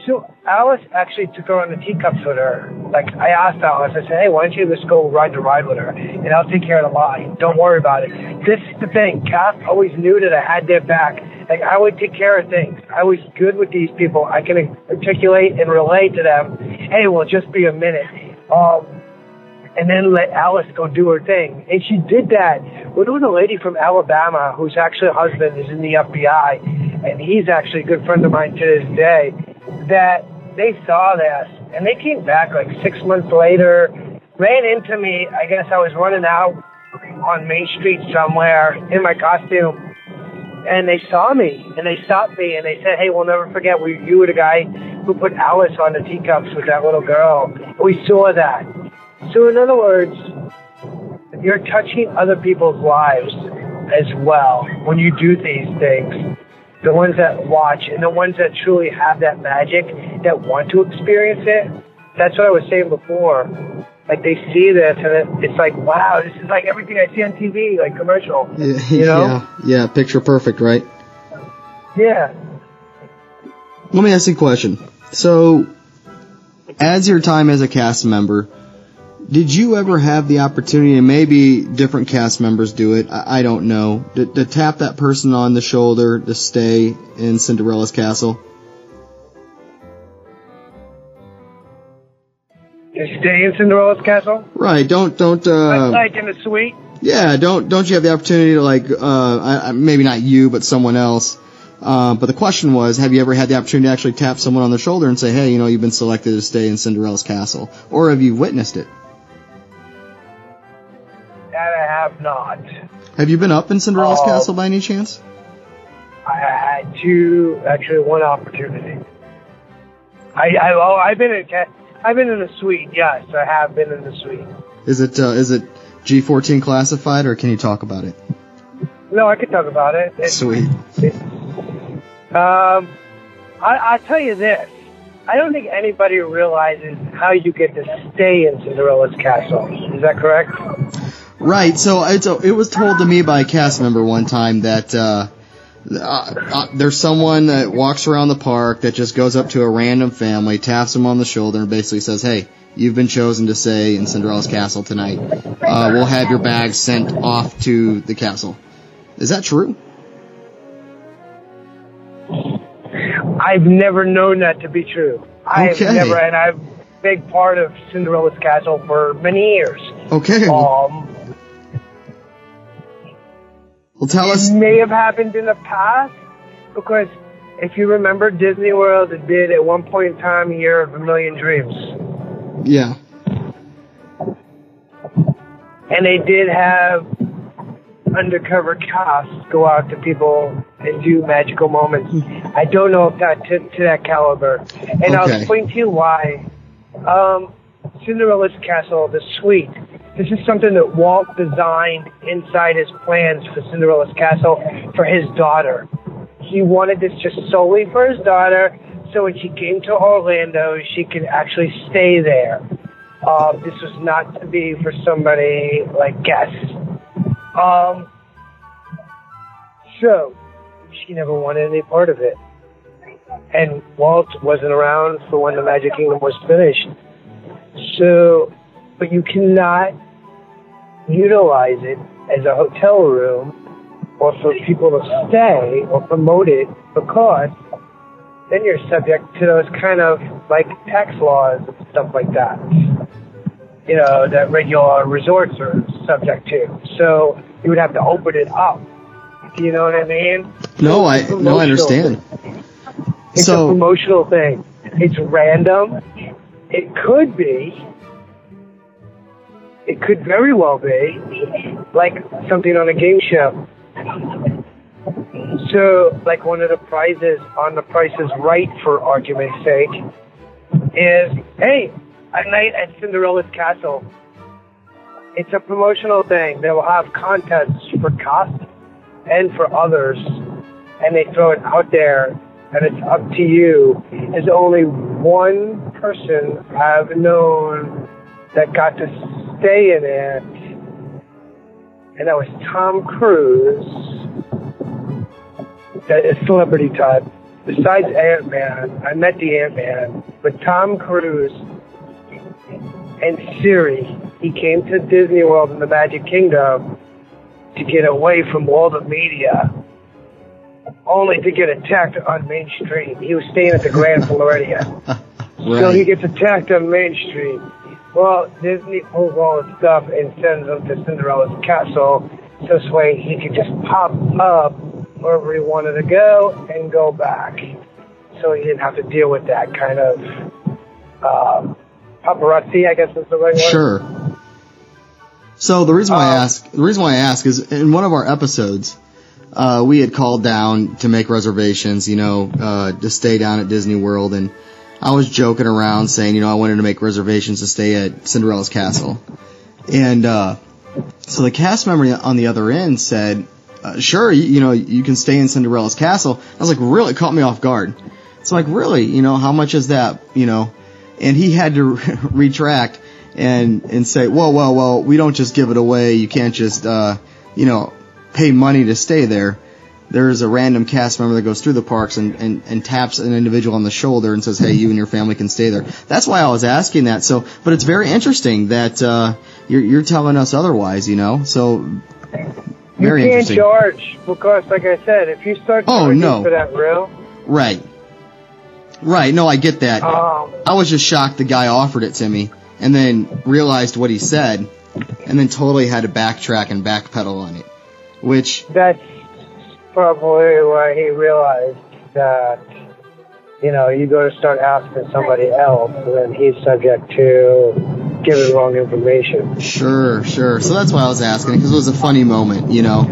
So Alice actually took her on the teacups with her. Like I asked Alice, I said, "Hey, why don't you just go ride the ride with her, and I'll take care of the line. Don't worry about it." This is the thing. Cass always knew that I had their back. Like I would take care of things. I was good with these people. I can articulate and relate to them. Hey, well, just be a minute. Um, and then let Alice go do her thing. And she did that. Well, there was a lady from Alabama whose actually husband is in the FBI, and he's actually a good friend of mine to this day. That they saw this and they came back like six months later, ran into me. I guess I was running out on Main Street somewhere in my costume, and they saw me and they stopped me and they said, "Hey, we'll never forget. We, you were the guy who put Alice on the teacups with that little girl. We saw that." So, in other words, you're touching other people's lives as well when you do these things. The ones that watch and the ones that truly have that magic, that want to experience it. That's what I was saying before. Like they see this and it's like, wow, this is like everything I see on TV, like commercial. Yeah, You know? yeah, yeah, picture perfect, right? Yeah. Let me ask you a question. So, as your time as a cast member, did you ever have the opportunity, and maybe different cast members do it, I, I don't know, to, to tap that person on the shoulder to stay in Cinderella's castle? To stay in Cinderella's castle, Right, don't, don't, uh, like in the suite. yeah, don't, don't you have the opportunity to like, uh, I, maybe not you, but someone else, uh, but the question was, have you ever had the opportunity to actually tap someone on the shoulder and say, hey, you know, you've been selected to stay in Cinderella's castle? Or have you witnessed it? That I have not. Have you been up in Cinderella's Oh. castle by any chance? I had two, actually one opportunity. I, I oh, I've been in, I've been in the suite. Yes, I have been in the suite. Is it uh, is it G14 classified, or can you talk about it? No, I could talk about it. It's, Sweet. Um, I, I'll tell you this. I don't think anybody realizes how you get to stay in Cinderella's castle. Is that correct? Right. So it's, it was told to me by a cast member one time that uh, uh, uh, there's someone that walks around the park that just goes up to a random family, taps them on the shoulder, and basically says, "Hey, you've been chosen to stay in Cinderella's castle tonight. Uh, we'll have your bags sent off to the castle." Is that true? I've never known that to be true. I've Okay. never, and I've been a big part of Cinderella's castle for many years. Okay. Um, well tell us. It may have happened in the past because if you remember, Disney World did at one point in time Year of a Million Dreams, Yeah. and they did have undercover casts go out to people and do magical moments. I don't know if that to, to that caliber, and I'll explain to you why. Um, Cinderella's castle, the suite. This is something that Walt designed inside his plans for Cinderella's castle for his daughter. He wanted this just solely for his daughter, so when she came to Orlando, she could actually stay there. Uh, this was not to be for somebody like guests. Um, so she never wanted any part of it, and Walt wasn't around for when the Magic Kingdom was finished. So, but you cannot utilize it as a hotel room or for people to stay or promote it because then you're subject to those kind of like tax laws and stuff like that. You know, that regular resorts are subject to. So you would have to open it up. Do you know what I mean? No, I no, I understand. thing. It's So- a promotional thing. It's random. It could be. It could very well be like something on a game show. So, like one of the prizes on The Price is Right, for argument's sake, is hey, a night at Cinderella's castle. It's a promotional thing. They will have contests for cast and for others, and they throw it out there, and it's up to you. There's only one person I've known that got to stay in it, and that was Tom Cruise. That is celebrity type. Besides Ant Man, I met the Ant Man, but Tom Cruise and Suri, he came to Disney World in the Magic Kingdom to get away from all the media, only to get attacked on Main Street. He was staying at the Grand Floridian. So he gets attacked on Main Street. Well, Disney pulls all his stuff and sends him to Cinderella's castle. So this way he could just pop up wherever he wanted to go and go back. So he didn't have to deal with that kind of um, paparazzi, I guess is the right word. Sure. So the reason why I Um, ask, the reason why I ask is in one of our episodes, uh, we had called down to make reservations, you know, uh, to stay down at Disney World, and I was joking around saying, you know, I wanted to make reservations to stay at Cinderella's castle, and uh, so the cast member on the other end said, uh, "Sure, you, you know, you can stay in Cinderella's castle." I was like, "Really?" It caught me off guard. It's like, really, you know, how much is that, you know? And he had to retract and and say, well, well, well, we don't just give it away. You can't just, uh, you know, pay money to stay there. There's a random cast member that goes through the parks and, and, and taps an individual on the shoulder and says, hey, you and your family can stay there. That's why I was asking that. So, but it's very interesting that uh, you're, you're telling us otherwise, you know. So, very you can't charge because, like I said, if you start Oh, charging no. for that room, Right. Right. No, I get that. um, I was just shocked the guy offered it to me and then realized what he said and then totally had to backtrack and backpedal on it. Which, that's probably why he realized that, you know, you go to start asking somebody else, and then he's subject to giving wrong information. sure, sure. So that's why I was asking because it was a funny moment, you know.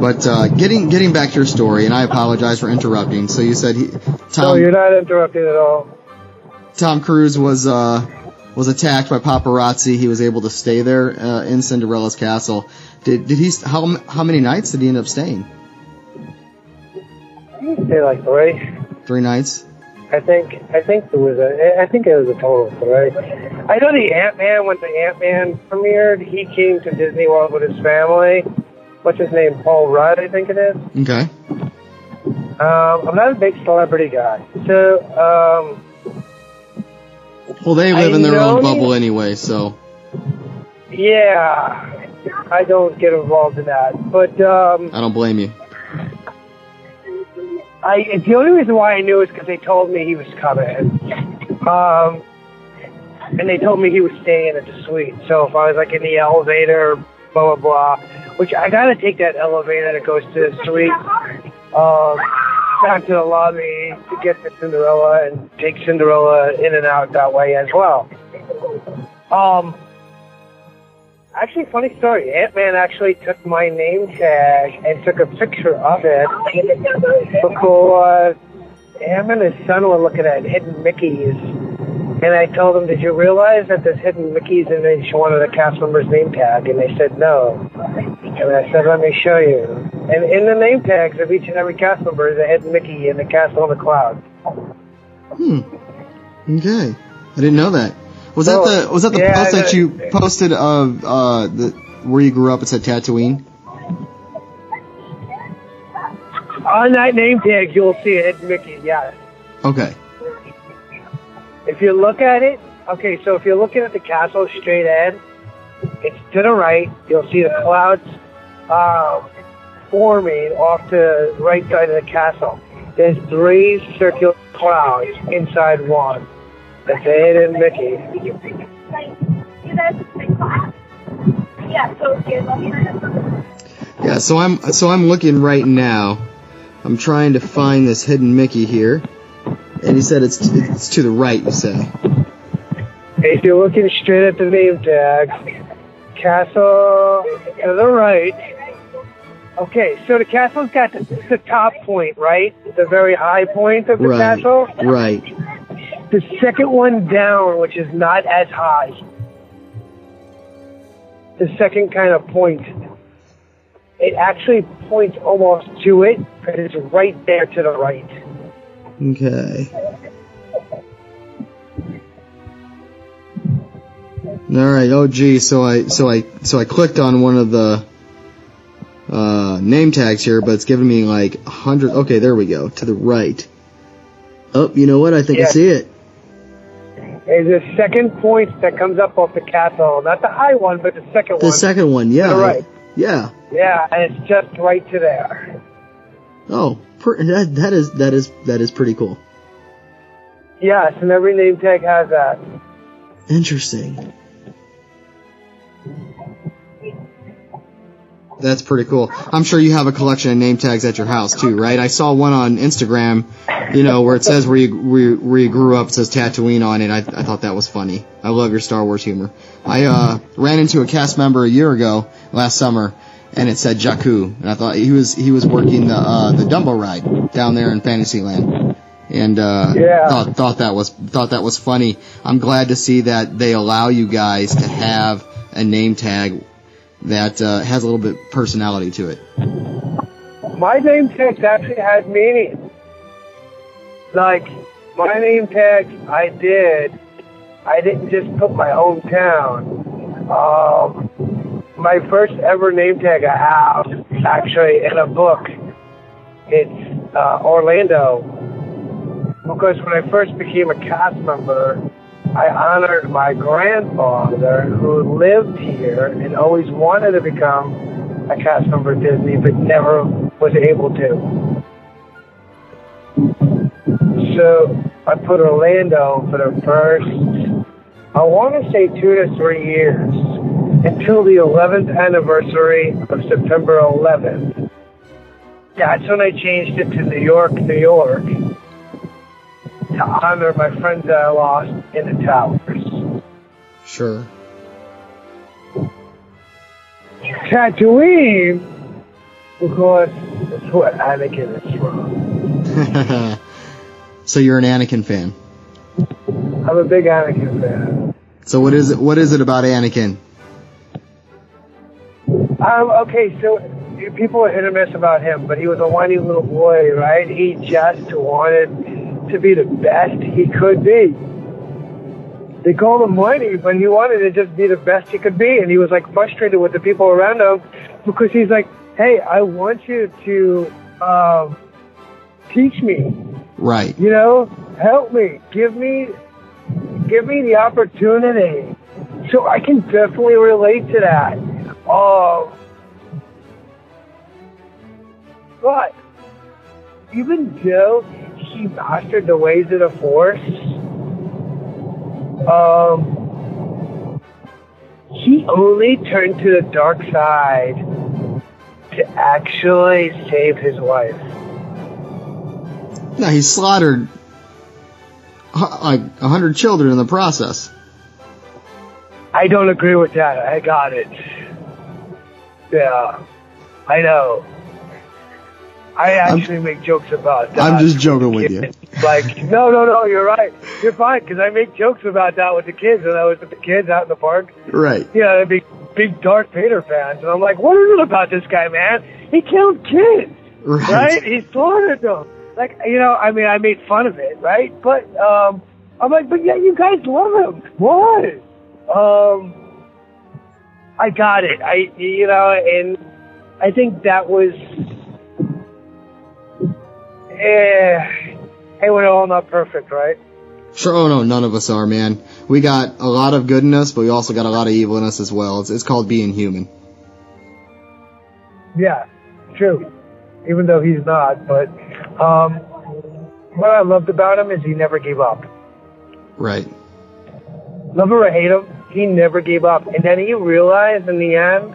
But uh, getting getting back to your story, and I apologize for interrupting. So you said he, So you're Tom not interrupting at all. Tom Cruise was uh, was attacked by paparazzi. He was able to stay there uh, in Cinderella's castle. Did did he? How how many nights did he end up staying? Say like three. Three nights. I think I think it was a I think it was a total of three. I know the Ant Man when the Ant Man premiered, he came to Disney World with his family. What's his name? Paul Rudd, I think it is. Okay. Um, I'm not a big celebrity guy. So, um, Well, they live I in their own bubble anyway, so yeah, I don't get involved in that. But um, I don't blame you. I the only reason why I knew is because they told me he was coming. Um, and they told me he was staying at the suite. So if I was like in the elevator, blah blah blah, which I gotta take that elevator that goes to the suite, um, down to the lobby to get to Cinderella and take Cinderella in and out that way as well. Um, actually, funny story. Ant Man actually took my name tag and took a picture of it because him and his son were looking at hidden Mickeys. And I told them, did you realize that there's hidden Mickeys in each one of the cast members' name tag? And they said, no. And I said, let me show you. And in the name tags of each and every cast member is a hidden Mickey in the Castle on the Cloud. Hmm. Okay. I didn't know that. Was that Oh, the was that the yeah, post that you posted of uh the where you grew up? It said Tatooine. On that name tag, you'll see hidden Mickey, yes. Okay. If you look at it, okay, so if you're looking at the castle straight ahead, it's to the right. You'll see the clouds um, forming off to the right side of the castle. There's three circular clouds inside one. Hidden Mickey. Yeah, so it's Yeah. So I'm so I'm looking right now. I'm trying to find this hidden Mickey here, and he said it's it's to the right. You say. If you're looking straight at the name tag, castle to the right. Okay, so the castle's got the, the top point, right? The very high point of the Right. castle. Right. The second one down, which is not as high. The second kind of point. It actually points almost to it, but it's right there to the right. Okay. All right. Oh, gee. So I so I so I clicked on one of the uh, name tags here, but it's giving me like a hundred. Okay, there we go. To the right. Oh, you know what? I think I see it. There's a second point that comes up off the castle. Not the high one, but the second The one. second one. Yeah. To the right. Yeah. Yeah, and it's just right to there. Oh, per- that that is that is that is pretty cool. Yes, and every name tag has that. Interesting. That's pretty cool. I'm sure you have a collection of name tags at your house too, right? I saw one on Instagram, you know, where it says where you, where, where you grew up, it says Tatooine on it. I, I thought that was funny. I love your Star Wars humor. I uh, ran into a cast member a year ago, last summer, and it said Jakku, and I thought he was he was working the uh, the Dumbo ride down there in Fantasyland, and uh, Yeah. thought thought that was thought that was funny. I'm glad to see that they allow you guys to have a name tag that uh, has a little bit personality to it. My name tag actually had meaning. Like, my name tag, I did. I didn't just put my hometown. Um, my first ever name tag I have, actually, in a book, it's uh, Orlando. Because when I first became a cast member, I honored my grandfather who lived here and always wanted to become a cast member at Disney, but never was able to. So I put Orlando for the first, I want to say two to three years, until the 11th anniversary of September 11th. That's when I changed it to New York, New York, to honor my friends that I lost in the towers. Sure. Tatooine, because that's what Anakin is from. so you're an Anakin fan. I'm a big Anakin fan. So what is it? What is it about Anakin? Um, okay, so people are hit or miss about him, but he was a whiny little boy, right? He just wanted to be the best he could be. They called him whiny, but he wanted to just be the best he could be, and he was like frustrated with the people around him because he's like, "Hey, I want you to um, teach me. Right. You know, help me. Give me, give me the opportunity. So I can definitely relate to that. Uh, but even though he mastered the ways of the force, um, he only turned to the dark side to actually save his wife. Yeah, he slaughtered like a hundred children in the process. I don't agree with that. I got it. Yeah, I know. I actually make jokes about that. I'm just joking with you. Like, no, no, no, you're right. You're fine because I make jokes about that with the kids when I was with the kids out in the park. Right. Yeah, they're big, big Darth Vader fans, and I'm like, what is it about this guy, man? He killed kids, Right. right? He slaughtered them. Like, you know, I mean, I made fun of it, right? But um, I'm like, but yeah, you guys love him. What? Um, I got it. I, you know, and I think that was. Eh, hey, we're all not perfect, right? Sure. Oh no, none of us are, man. We got a lot of good in us, but we also got a lot of evil in us as well. It's, it's called being human. Yeah, true. Even though he's not, but um, what I loved about him is he never gave up. Right. Love or hate him, he never gave up. And then he realized in the end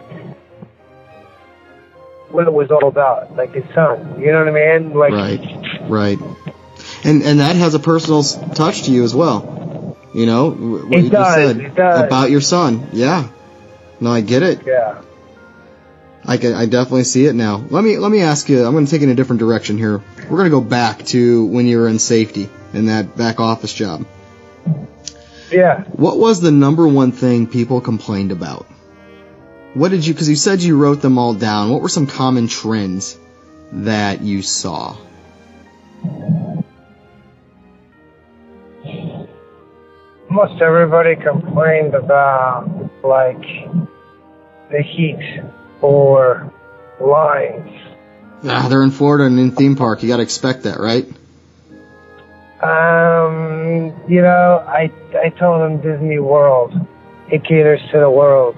what it was all about, like his son. You know what I mean? Like, Right. Right. And and that has a personal touch to you as well. You know what It you just said it does. about your son. Yeah. No, I get it. yeah. I can, I definitely see it now. Let me let me ask you. I'm going to take it in a different direction here. We're going to go back to when you were in safety in that back office job. Yeah. What was the number one thing people complained about? What did you? Because you said you wrote them all down. What were some common trends that you saw? Almost everybody complained about, like, the heat or lines. Ah, they're in Florida and in theme park. You got to expect that, right? Um, you know, I I told them Disney World. It caters to the world.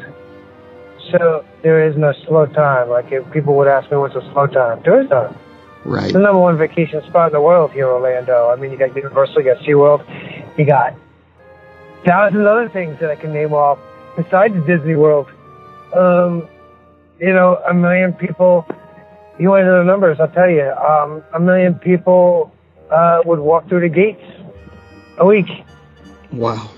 So there is no slow time. Like if people would ask me what's a slow time, there is none. Right. It's the number one vacation spot in the world here, in Orlando. I mean, you got Universal, you got SeaWorld, you got thousands of other things that I can name off besides Disney World. Um, you know, a million people. You want to know the numbers? I'll tell you. Um, a million people uh, would walk through the gates a week. Wow.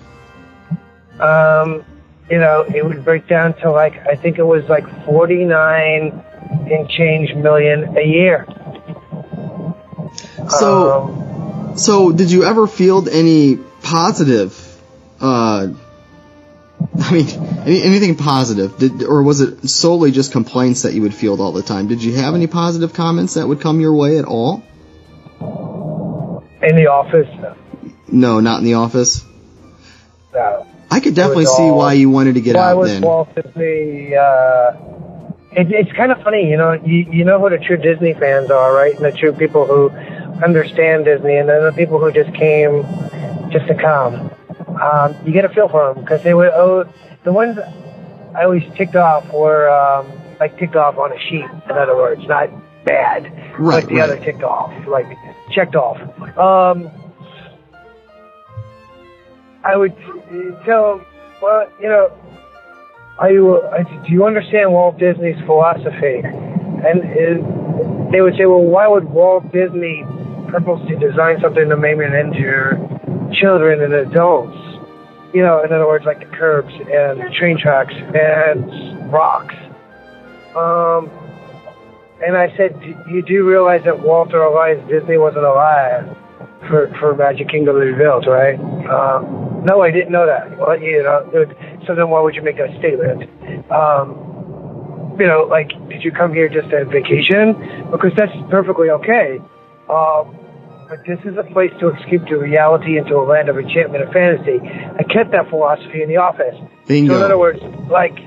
Um, you know, it would break down to like I think it was like forty nine and change million a year. So, Um, so did you ever field any positive? Uh, I mean, any, anything positive? Did, or was it solely just complaints that you would field all the time? Did you have any positive comments that would come your way at all? in the office, No, not in the office. no. I could definitely see why you wanted to get Why out was then. Walt Disney? Uh, it, it's kind of funny, you know. You you know who the true Disney fans are, right? And the true people who understand Disney, and then the people who just came just to come. Um, you get a feel for them because they were oh, the ones I always ticked off were um, like ticked off on a sheet. In other words, not bad, Right, but the right. other ticked off, like checked off. Um, I would tell them, well, you know, are you, do you understand Walt Disney's philosophy? And they would say, well, why would Walt Disney purposely design something to it into children and adults? You know, in other words, like the curbs and train tracks and rocks. Um, and I said, "Do- you do realize that Walter Elias Disney wasn't alive for, for Magic Kingdom to be built, right? Um, no, I didn't know that. Well, you know, so then why would you make that statement? Um, you know, like, did you come here just on vacation? Because that's perfectly okay. Um, but this is a place to escape to reality into a land of enchantment and fantasy. I kept that philosophy in the office. Bingo. So in other words, like,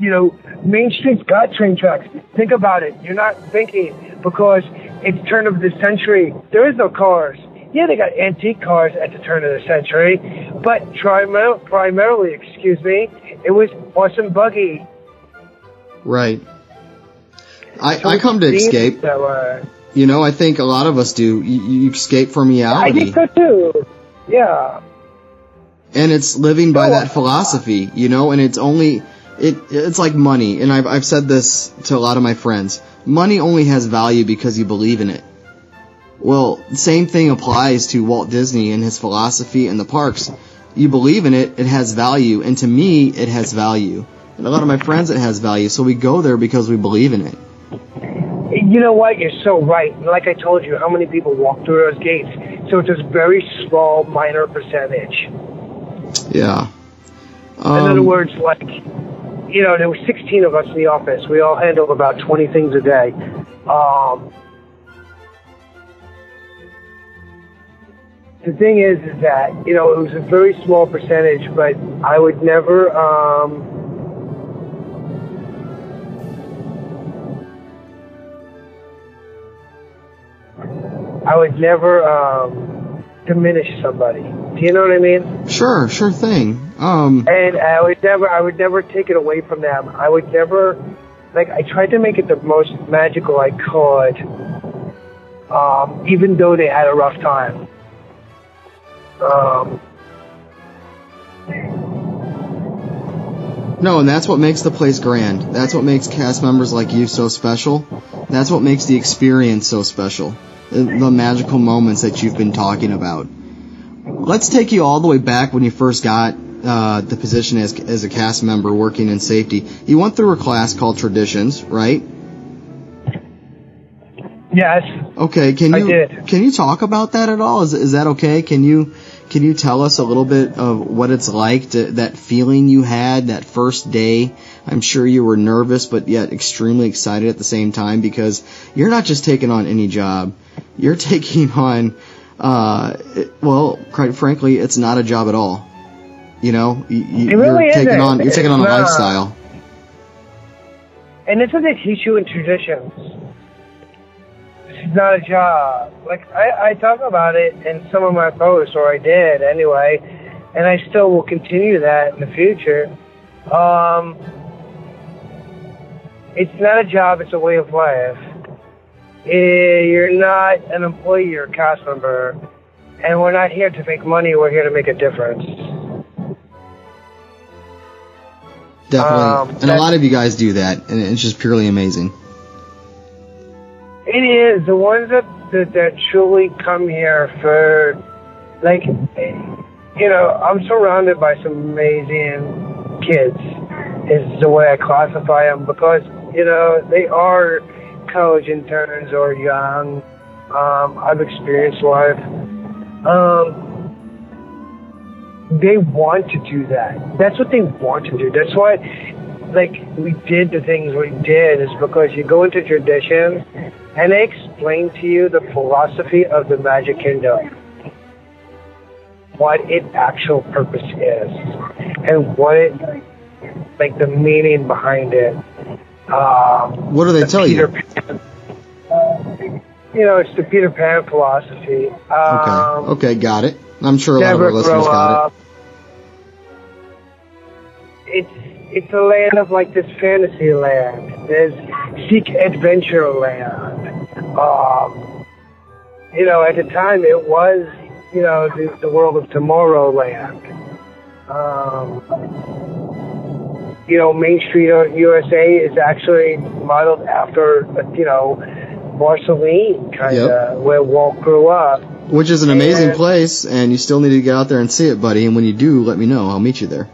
you know, Main Street's got train tracks. Think about it. You're not thinking because it's turn of the century. There is no cars. Yeah, they got antique cars at the turn of the century, but primar- primarily, excuse me, it was horse and buggy. Right. I, I come to escape. So, uh, You know, I think a lot of us do. You, you escape from reality. I think so too. Yeah. and it's living by that philosophy, you know, and it's only it it's like money, and I've I've said this to a lot of my friends. Money only has value because you believe in it. Well, same thing applies to Walt Disney and his philosophy and the parks. You believe in it, it has value, and to me, it has value. And a lot of my friends, it has value, so we go there because we believe in it. You know what? You're so right. Like I told you, how many people walk through those gates? So it's a very small, minor percentage. Yeah. In other Um, words, like, you know, there were 16 of us in the office. We all handled about 20 things a day. Um, the thing is, is that, you know, it was a very small percentage, but I would never, um, I would never, um, diminish somebody. Do you know what I mean? Sure, sure thing. Um, and I would never, I would never take it away from them. I would never, like, I tried to make it the most magical I could, um, even though they had a rough time. Um, No, and that's what makes the place grand. That's what makes cast members like you so special. That's what makes the experience so special. The, the magical moments that you've been talking about. Let's take you all the way back when you first got uh, the position as, as a cast member working in safety. You went through a class called Traditions, right? yes, Okay, can I you did. can you talk about that at all? Is is that okay? Can you can you tell us a little bit of what it's like to, that feeling you had that first day? I'm sure you were nervous, but yet extremely excited at the same time because you're not just taking on any job. You're taking on, uh, it- well, quite frankly, it's not a job at all. You know, you, really you're taking on you're taking on a lifestyle. and that's what they teach you in traditions. This is not a job. Like I, I talk about it in some of my posts, or I did anyway, and I still will continue that in the future. Um, it's not a job; it's a way of life. You're not an employee; you're a cast member, and we're not here to make money. We're here to make a difference. Definitely, Um, and a lot of you guys do that, and it's just purely amazing. It is the ones that, that that truly come here for, like, you know, I'm surrounded by some amazing kids. Is the way I classify them because you know they are college interns or young. Um, I've experienced life. Um, they want to do that. That's what they want to do. That's why, like, we did the things we did is because you go into tradition and they explain to you the philosophy of the Magic Kingdom, what its actual purpose is, and what it, like, the meaning behind it. Um, What do they the tell you? Peter Pan- you know, it's the Peter Pan philosophy. Okay. Um, Okay, got it. I'm sure a lot of our listeners got up. It's it's a land of like this fantasy land. There's seek adventure land. Um, you know, at the time it was you know the, the world of Tomorrowland. Um, you know, Main Street USA is actually modeled after you know Marceline kind of Yep. where Walt grew up. Which is an amazing And- place, and you still need to get out there and see it, buddy. And when you do, let me know. I'll meet you there.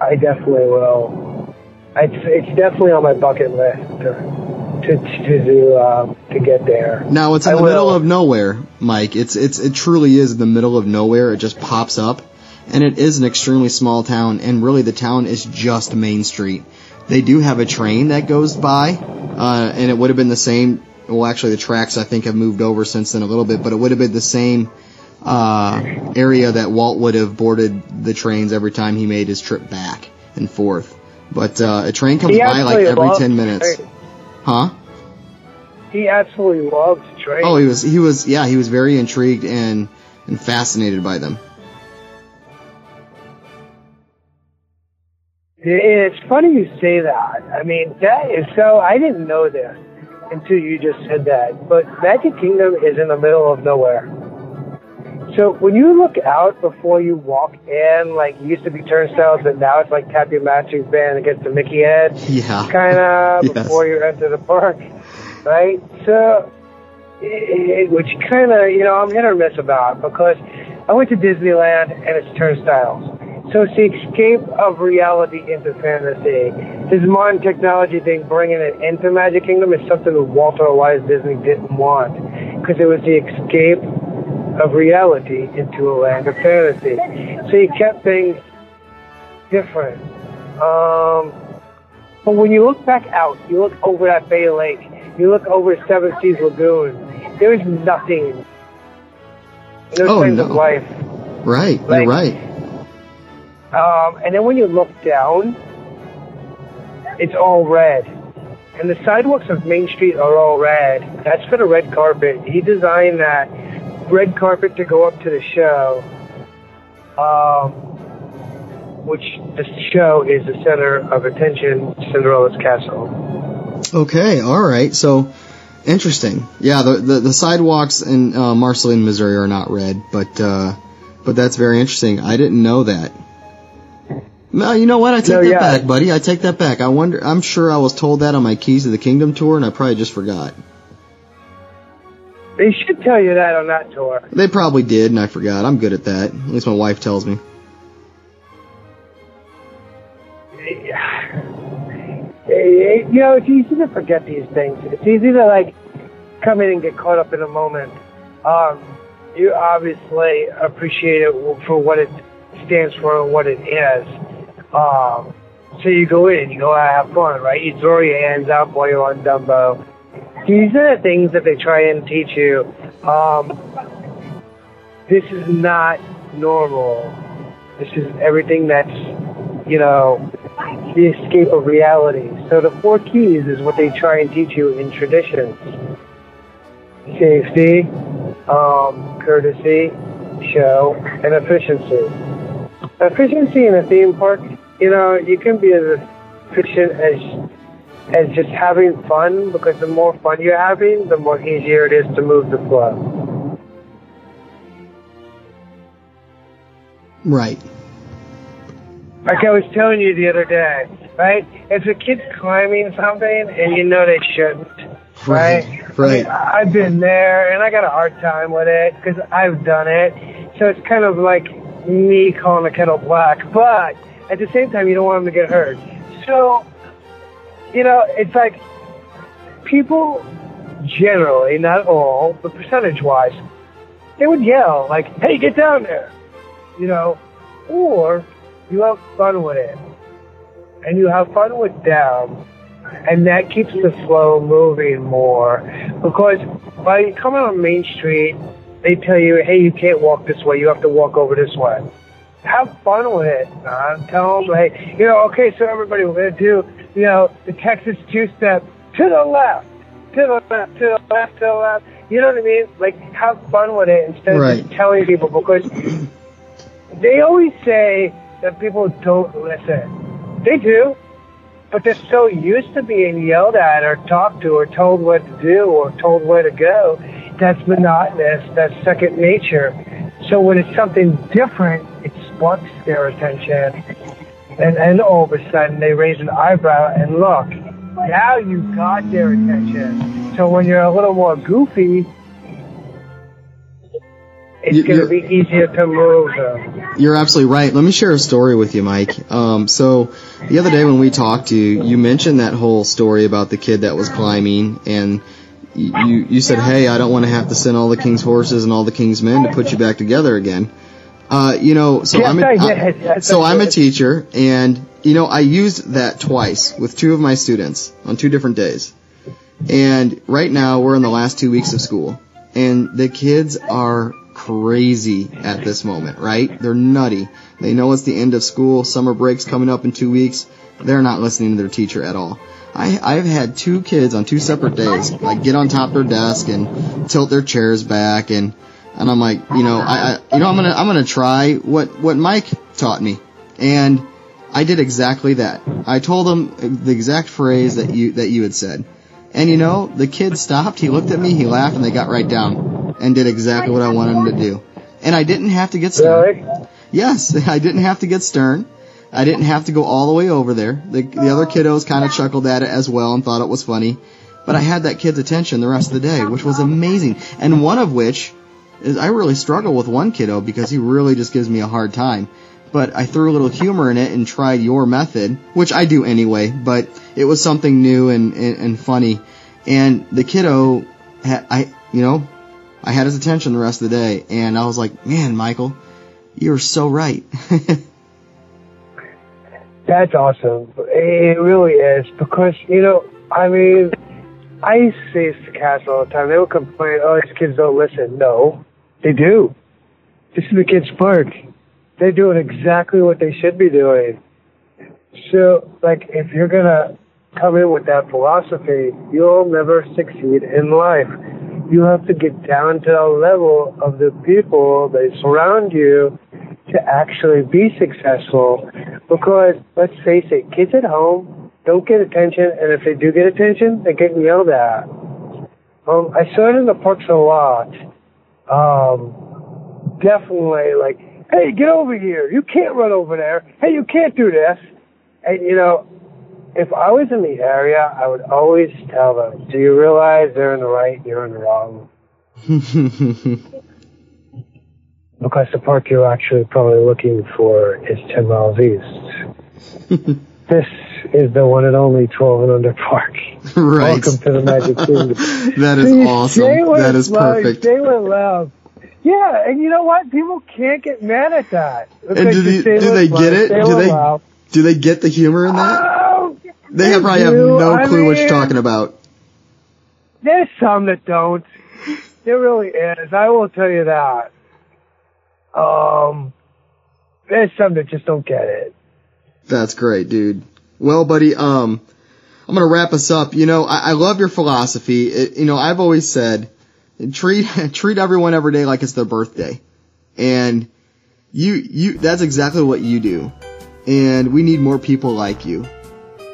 I definitely will. It's it's definitely on my bucket list to to to do um, to get there. Now it's in I the will. middle of nowhere, Mike. It's it's it truly is in the middle of nowhere. It just pops up, and it is an extremely small town. And really, the town is just Main Street. They do have a train that goes by, uh, and it would have been the same. Well, actually, the tracks I think have moved over since then a little bit, but it would have been the same uh, area that Walt would have boarded the trains every time he made his trip back and forth. But uh, a train comes by like every ten minutes, trains. huh? he absolutely loved trains. Oh, he was he was yeah he was very intrigued and and fascinated by them. It's funny you say that. I mean, that is so. I didn't know this until you just said that. But Magic Kingdom is in the middle of nowhere. So when you look out before you walk in, like it used to be turnstiles, but now it's like tap your magic band against the Mickey head, Yeah. kind of Yes. before you enter the park, right? So, it, which kind of you know I'm hit or miss about because I went to Disneyland and it's turnstiles. So it's the escape of reality into fantasy. This modern technology thing, bringing it into Magic Kingdom, is something that Walter Elias Disney didn't want because it was the escape of reality into a land of fantasy. So he kept things different. Um, but when you look back out, you look over that Bay Lake, you look over Seven Seas Lagoon, there is nothing. No Oh, signs no. of life. Right, Like- you're right. Um, and then when you look down, it's all red. And the sidewalks of Main Street are all red. That's for the red carpet. He designed that red carpet to go up to the show, um, which the show is the center of attention, Cinderella's Castle. Okay, all right. So interesting. Yeah, the the, the sidewalks in uh, Marceline, Missouri are not red, but uh, but that's very interesting. I didn't know that. No, you know what? I take No, that yeah. back, buddy. I take that back. I wonder. I'm sure I was told that on my Keys of the Kingdom tour, and I probably just forgot. They should tell you that on that tour. They probably did, and I forgot. I'm good at that. At least my wife tells me. You know, it's easy to forget these things. It's easy to like come in and get caught up in a moment. Um, you obviously appreciate it for what it stands for and what it is. Um, so you go in, you go out, have fun, right? You throw your hands up while you're on Dumbo. These are the things that they try and teach you. Um, this is not normal. This is everything that's, you know, the escape of reality. So the four keys is what they try and teach you in traditions. Safety, um, courtesy, show, and efficiency. Efficiency in a theme park, you know, you can be as efficient as as just having fun because the more fun you're having, the more easier it is to move the flow. Right. Like I was telling you the other day, right? If a kid's climbing something and you know they shouldn't, right? Right. I have been there and I got a hard time with it because I've done it. So it's kind of like me calling the kettle black, but at the same time, you don't want them to get hurt. So, you know, it's like people generally, not all, but percentage wise, they would yell like, "Hey, get down there!" You know, or you have fun with it, and you have fun with them, and that keeps the flow moving more. Because by coming on Main Street, they tell you, "Hey, you can't walk this way. You have to walk over this way." Have fun with it, man. Tell them, hey, you know, okay, so everybody, we're gonna do, you know, the Texas two-step to the left, to the left, to the left, to the left. You know what I mean? Like, have fun with it instead of just telling people because they always say that people don't listen. They do, but they're so used to being yelled at or talked to or told what to do or told where to go. That's monotonous. That's second nature. So when it's something different, it sparks their attention. And, and all of a sudden they raise an eyebrow and look, now you got their attention. So when you're a little more goofy, it's You- going to be easier to move them. You're absolutely right. Let me share a story with you, Mike. Um, so the other day when we talked to you, you mentioned that whole story about the kid that was climbing, and you you said, "Hey, I don't want to have to send all the king's horses and all the king's men to put you back together again." Uh, you know, so Yes, I'm a, I I- Yes, so I'm a teacher, and you know I used that twice with two of my students on two different days. And right now we're in the last two weeks of school, and the kids are crazy at this moment, right? They're nutty. They know it's the end of school, summer break's coming up in two weeks. they're not listening to their teacher at all. I, I've had two kids on two separate days, like get on top of their desk and tilt their chairs back and, and I'm like, you know, I, I, you know, I'm gonna, I'm gonna try what, what Mike taught me. And I did exactly that. I told him the exact phrase that you, that you had said. And you know, the kid stopped, he looked at me, he laughed, and they got right down and did exactly what I wanted them to do. And I didn't have to get stern. Really? Yes, I didn't have to get stern. I didn't have to go all the way over there. The, the other kiddos kind of chuckled at it as well and thought it was funny. But I had that kid's attention the rest of the day, which was amazing. And one of which is I really struggle with one kiddo because he really just gives me a hard time. But I threw a little humor in it and tried your method, which I do anyway, but it was something new and, and, and funny. And the kiddo, I, you know, I had his attention the rest of the day, and I was like, man, Michael, you're so right. That's awesome. It really is because you know, I mean, I used to to cats all the time. They would complain, "Oh, these kids don't listen." No, they do. This is the kids' park. They're doing exactly what they should be doing. So, like, if you're gonna come in with that philosophy, you'll never succeed in life. You have to get down to the level of the people that surround you to actually be successful. Because let's face it, kids at home don't get attention, and if they do get attention, they get yelled at. Um, I saw it in the parks a lot. Um, definitely, like, hey, get over here! You can't run over there. Hey, you can't do this. And you know, if I was in the area, I would always tell them, "Do you realize they're in the right, you're in the wrong?" Because the park you're actually probably looking for is 10 miles east. this is the one and only 12 and under park. right. Welcome to the Magic Kingdom. that is See, awesome. That is perfect. Jay went loud. Yeah, and you know what? People can't get mad at that. And do they, do they get it? Do they do they get the humor in that? Oh, They have probably have no I clue what you're talking about. There's some that don't. There really is. I will tell you that. Um, there's some that just don't get it. That's great, dude. Well, buddy, um, I'm gonna wrap us up. You know, I, I love your philosophy. It, you know, I've always said, treat treat everyone every day like it's their birthday, and you you that's exactly what you do, and we need more people like you.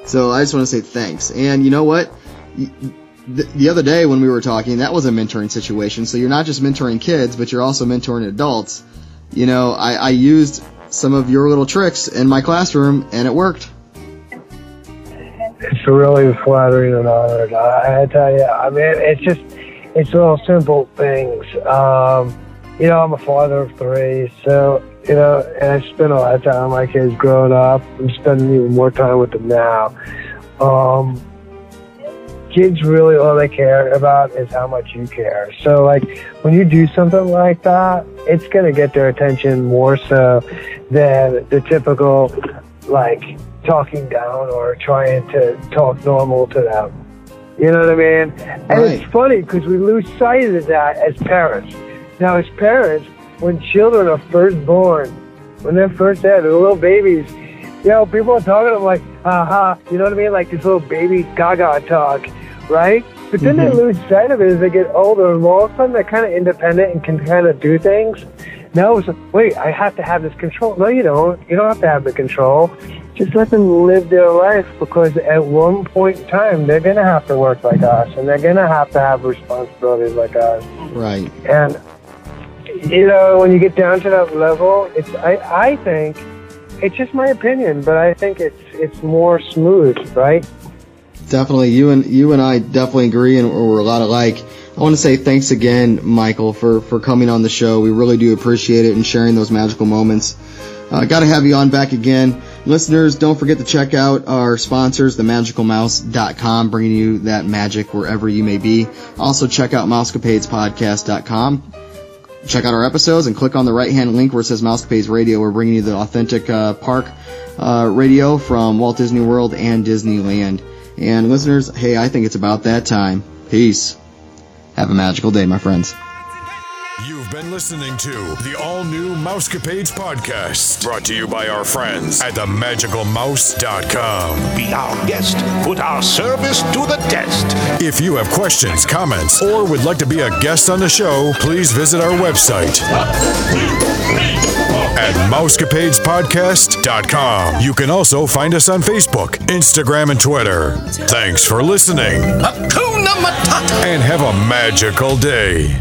So I just want to say thanks. And you know what? The, the other day when we were talking, that was a mentoring situation. So you're not just mentoring kids, but you're also mentoring adults. You know, I, I used some of your little tricks in my classroom, and it worked. It's really flattering and honored. I, I tell you, I mean, it's just, it's little simple things. Um, you know, I'm a father of three, so, you know, and I spend a lot of time with my kids growing up. I'm spending even more time with them now. Um, kids really all they care about is how much you care. So like when you do something like that, it's gonna get their attention more so than the typical like talking down or trying to talk normal to them. You know what I mean? And Right. it's funny because we lose sight of that as parents. Now, as parents, when children are first born, when they're first there, they're little babies. You know, people are talking to them like, aha, you know what I mean? Like this little baby gaga talk, right? But then they mm-hmm. lose sight of it as they get older, and all of a sudden they're kind of independent and can kind of do things. Now it's like, wait, I have to have this control. No, you don't. You don't have to have the control. Just let them live their life because at one point in time they're gonna have to work like us, and they're gonna have to have responsibilities like us. Right. And you know, when you get down to that level, it's I I think it's just my opinion, but I think it's it's more smooth, right? Definitely, you and you and I definitely agree, and we're a lot alike. I want to say thanks again, Michael, for for coming on the show. We really do appreciate it and sharing those magical moments. Uh, Got to have you on back again, listeners. Don't forget to check out our sponsors, themagicalmouse.com, bringing you that magic wherever you may be. Also, check out mousecapadespodcast.com. Check out our episodes and click on the right hand link where it says Mousecapades Radio. We're bringing you the authentic uh, park uh, radio from Walt Disney World and Disneyland. And listeners, hey, I think it's about that time. Peace. Have a magical day, my friends. You've been listening to the all new Mousecapades podcast, brought to you by our friends at themagicalmouse.com. Be our guest. Put our service to the test. If you have questions, comments, or would like to be a guest on the show, please visit our website at mousecapadespodcast.com. You can also find us on Facebook, Instagram, and Twitter. Thanks for listening Hakuna Matata. and have a magical day.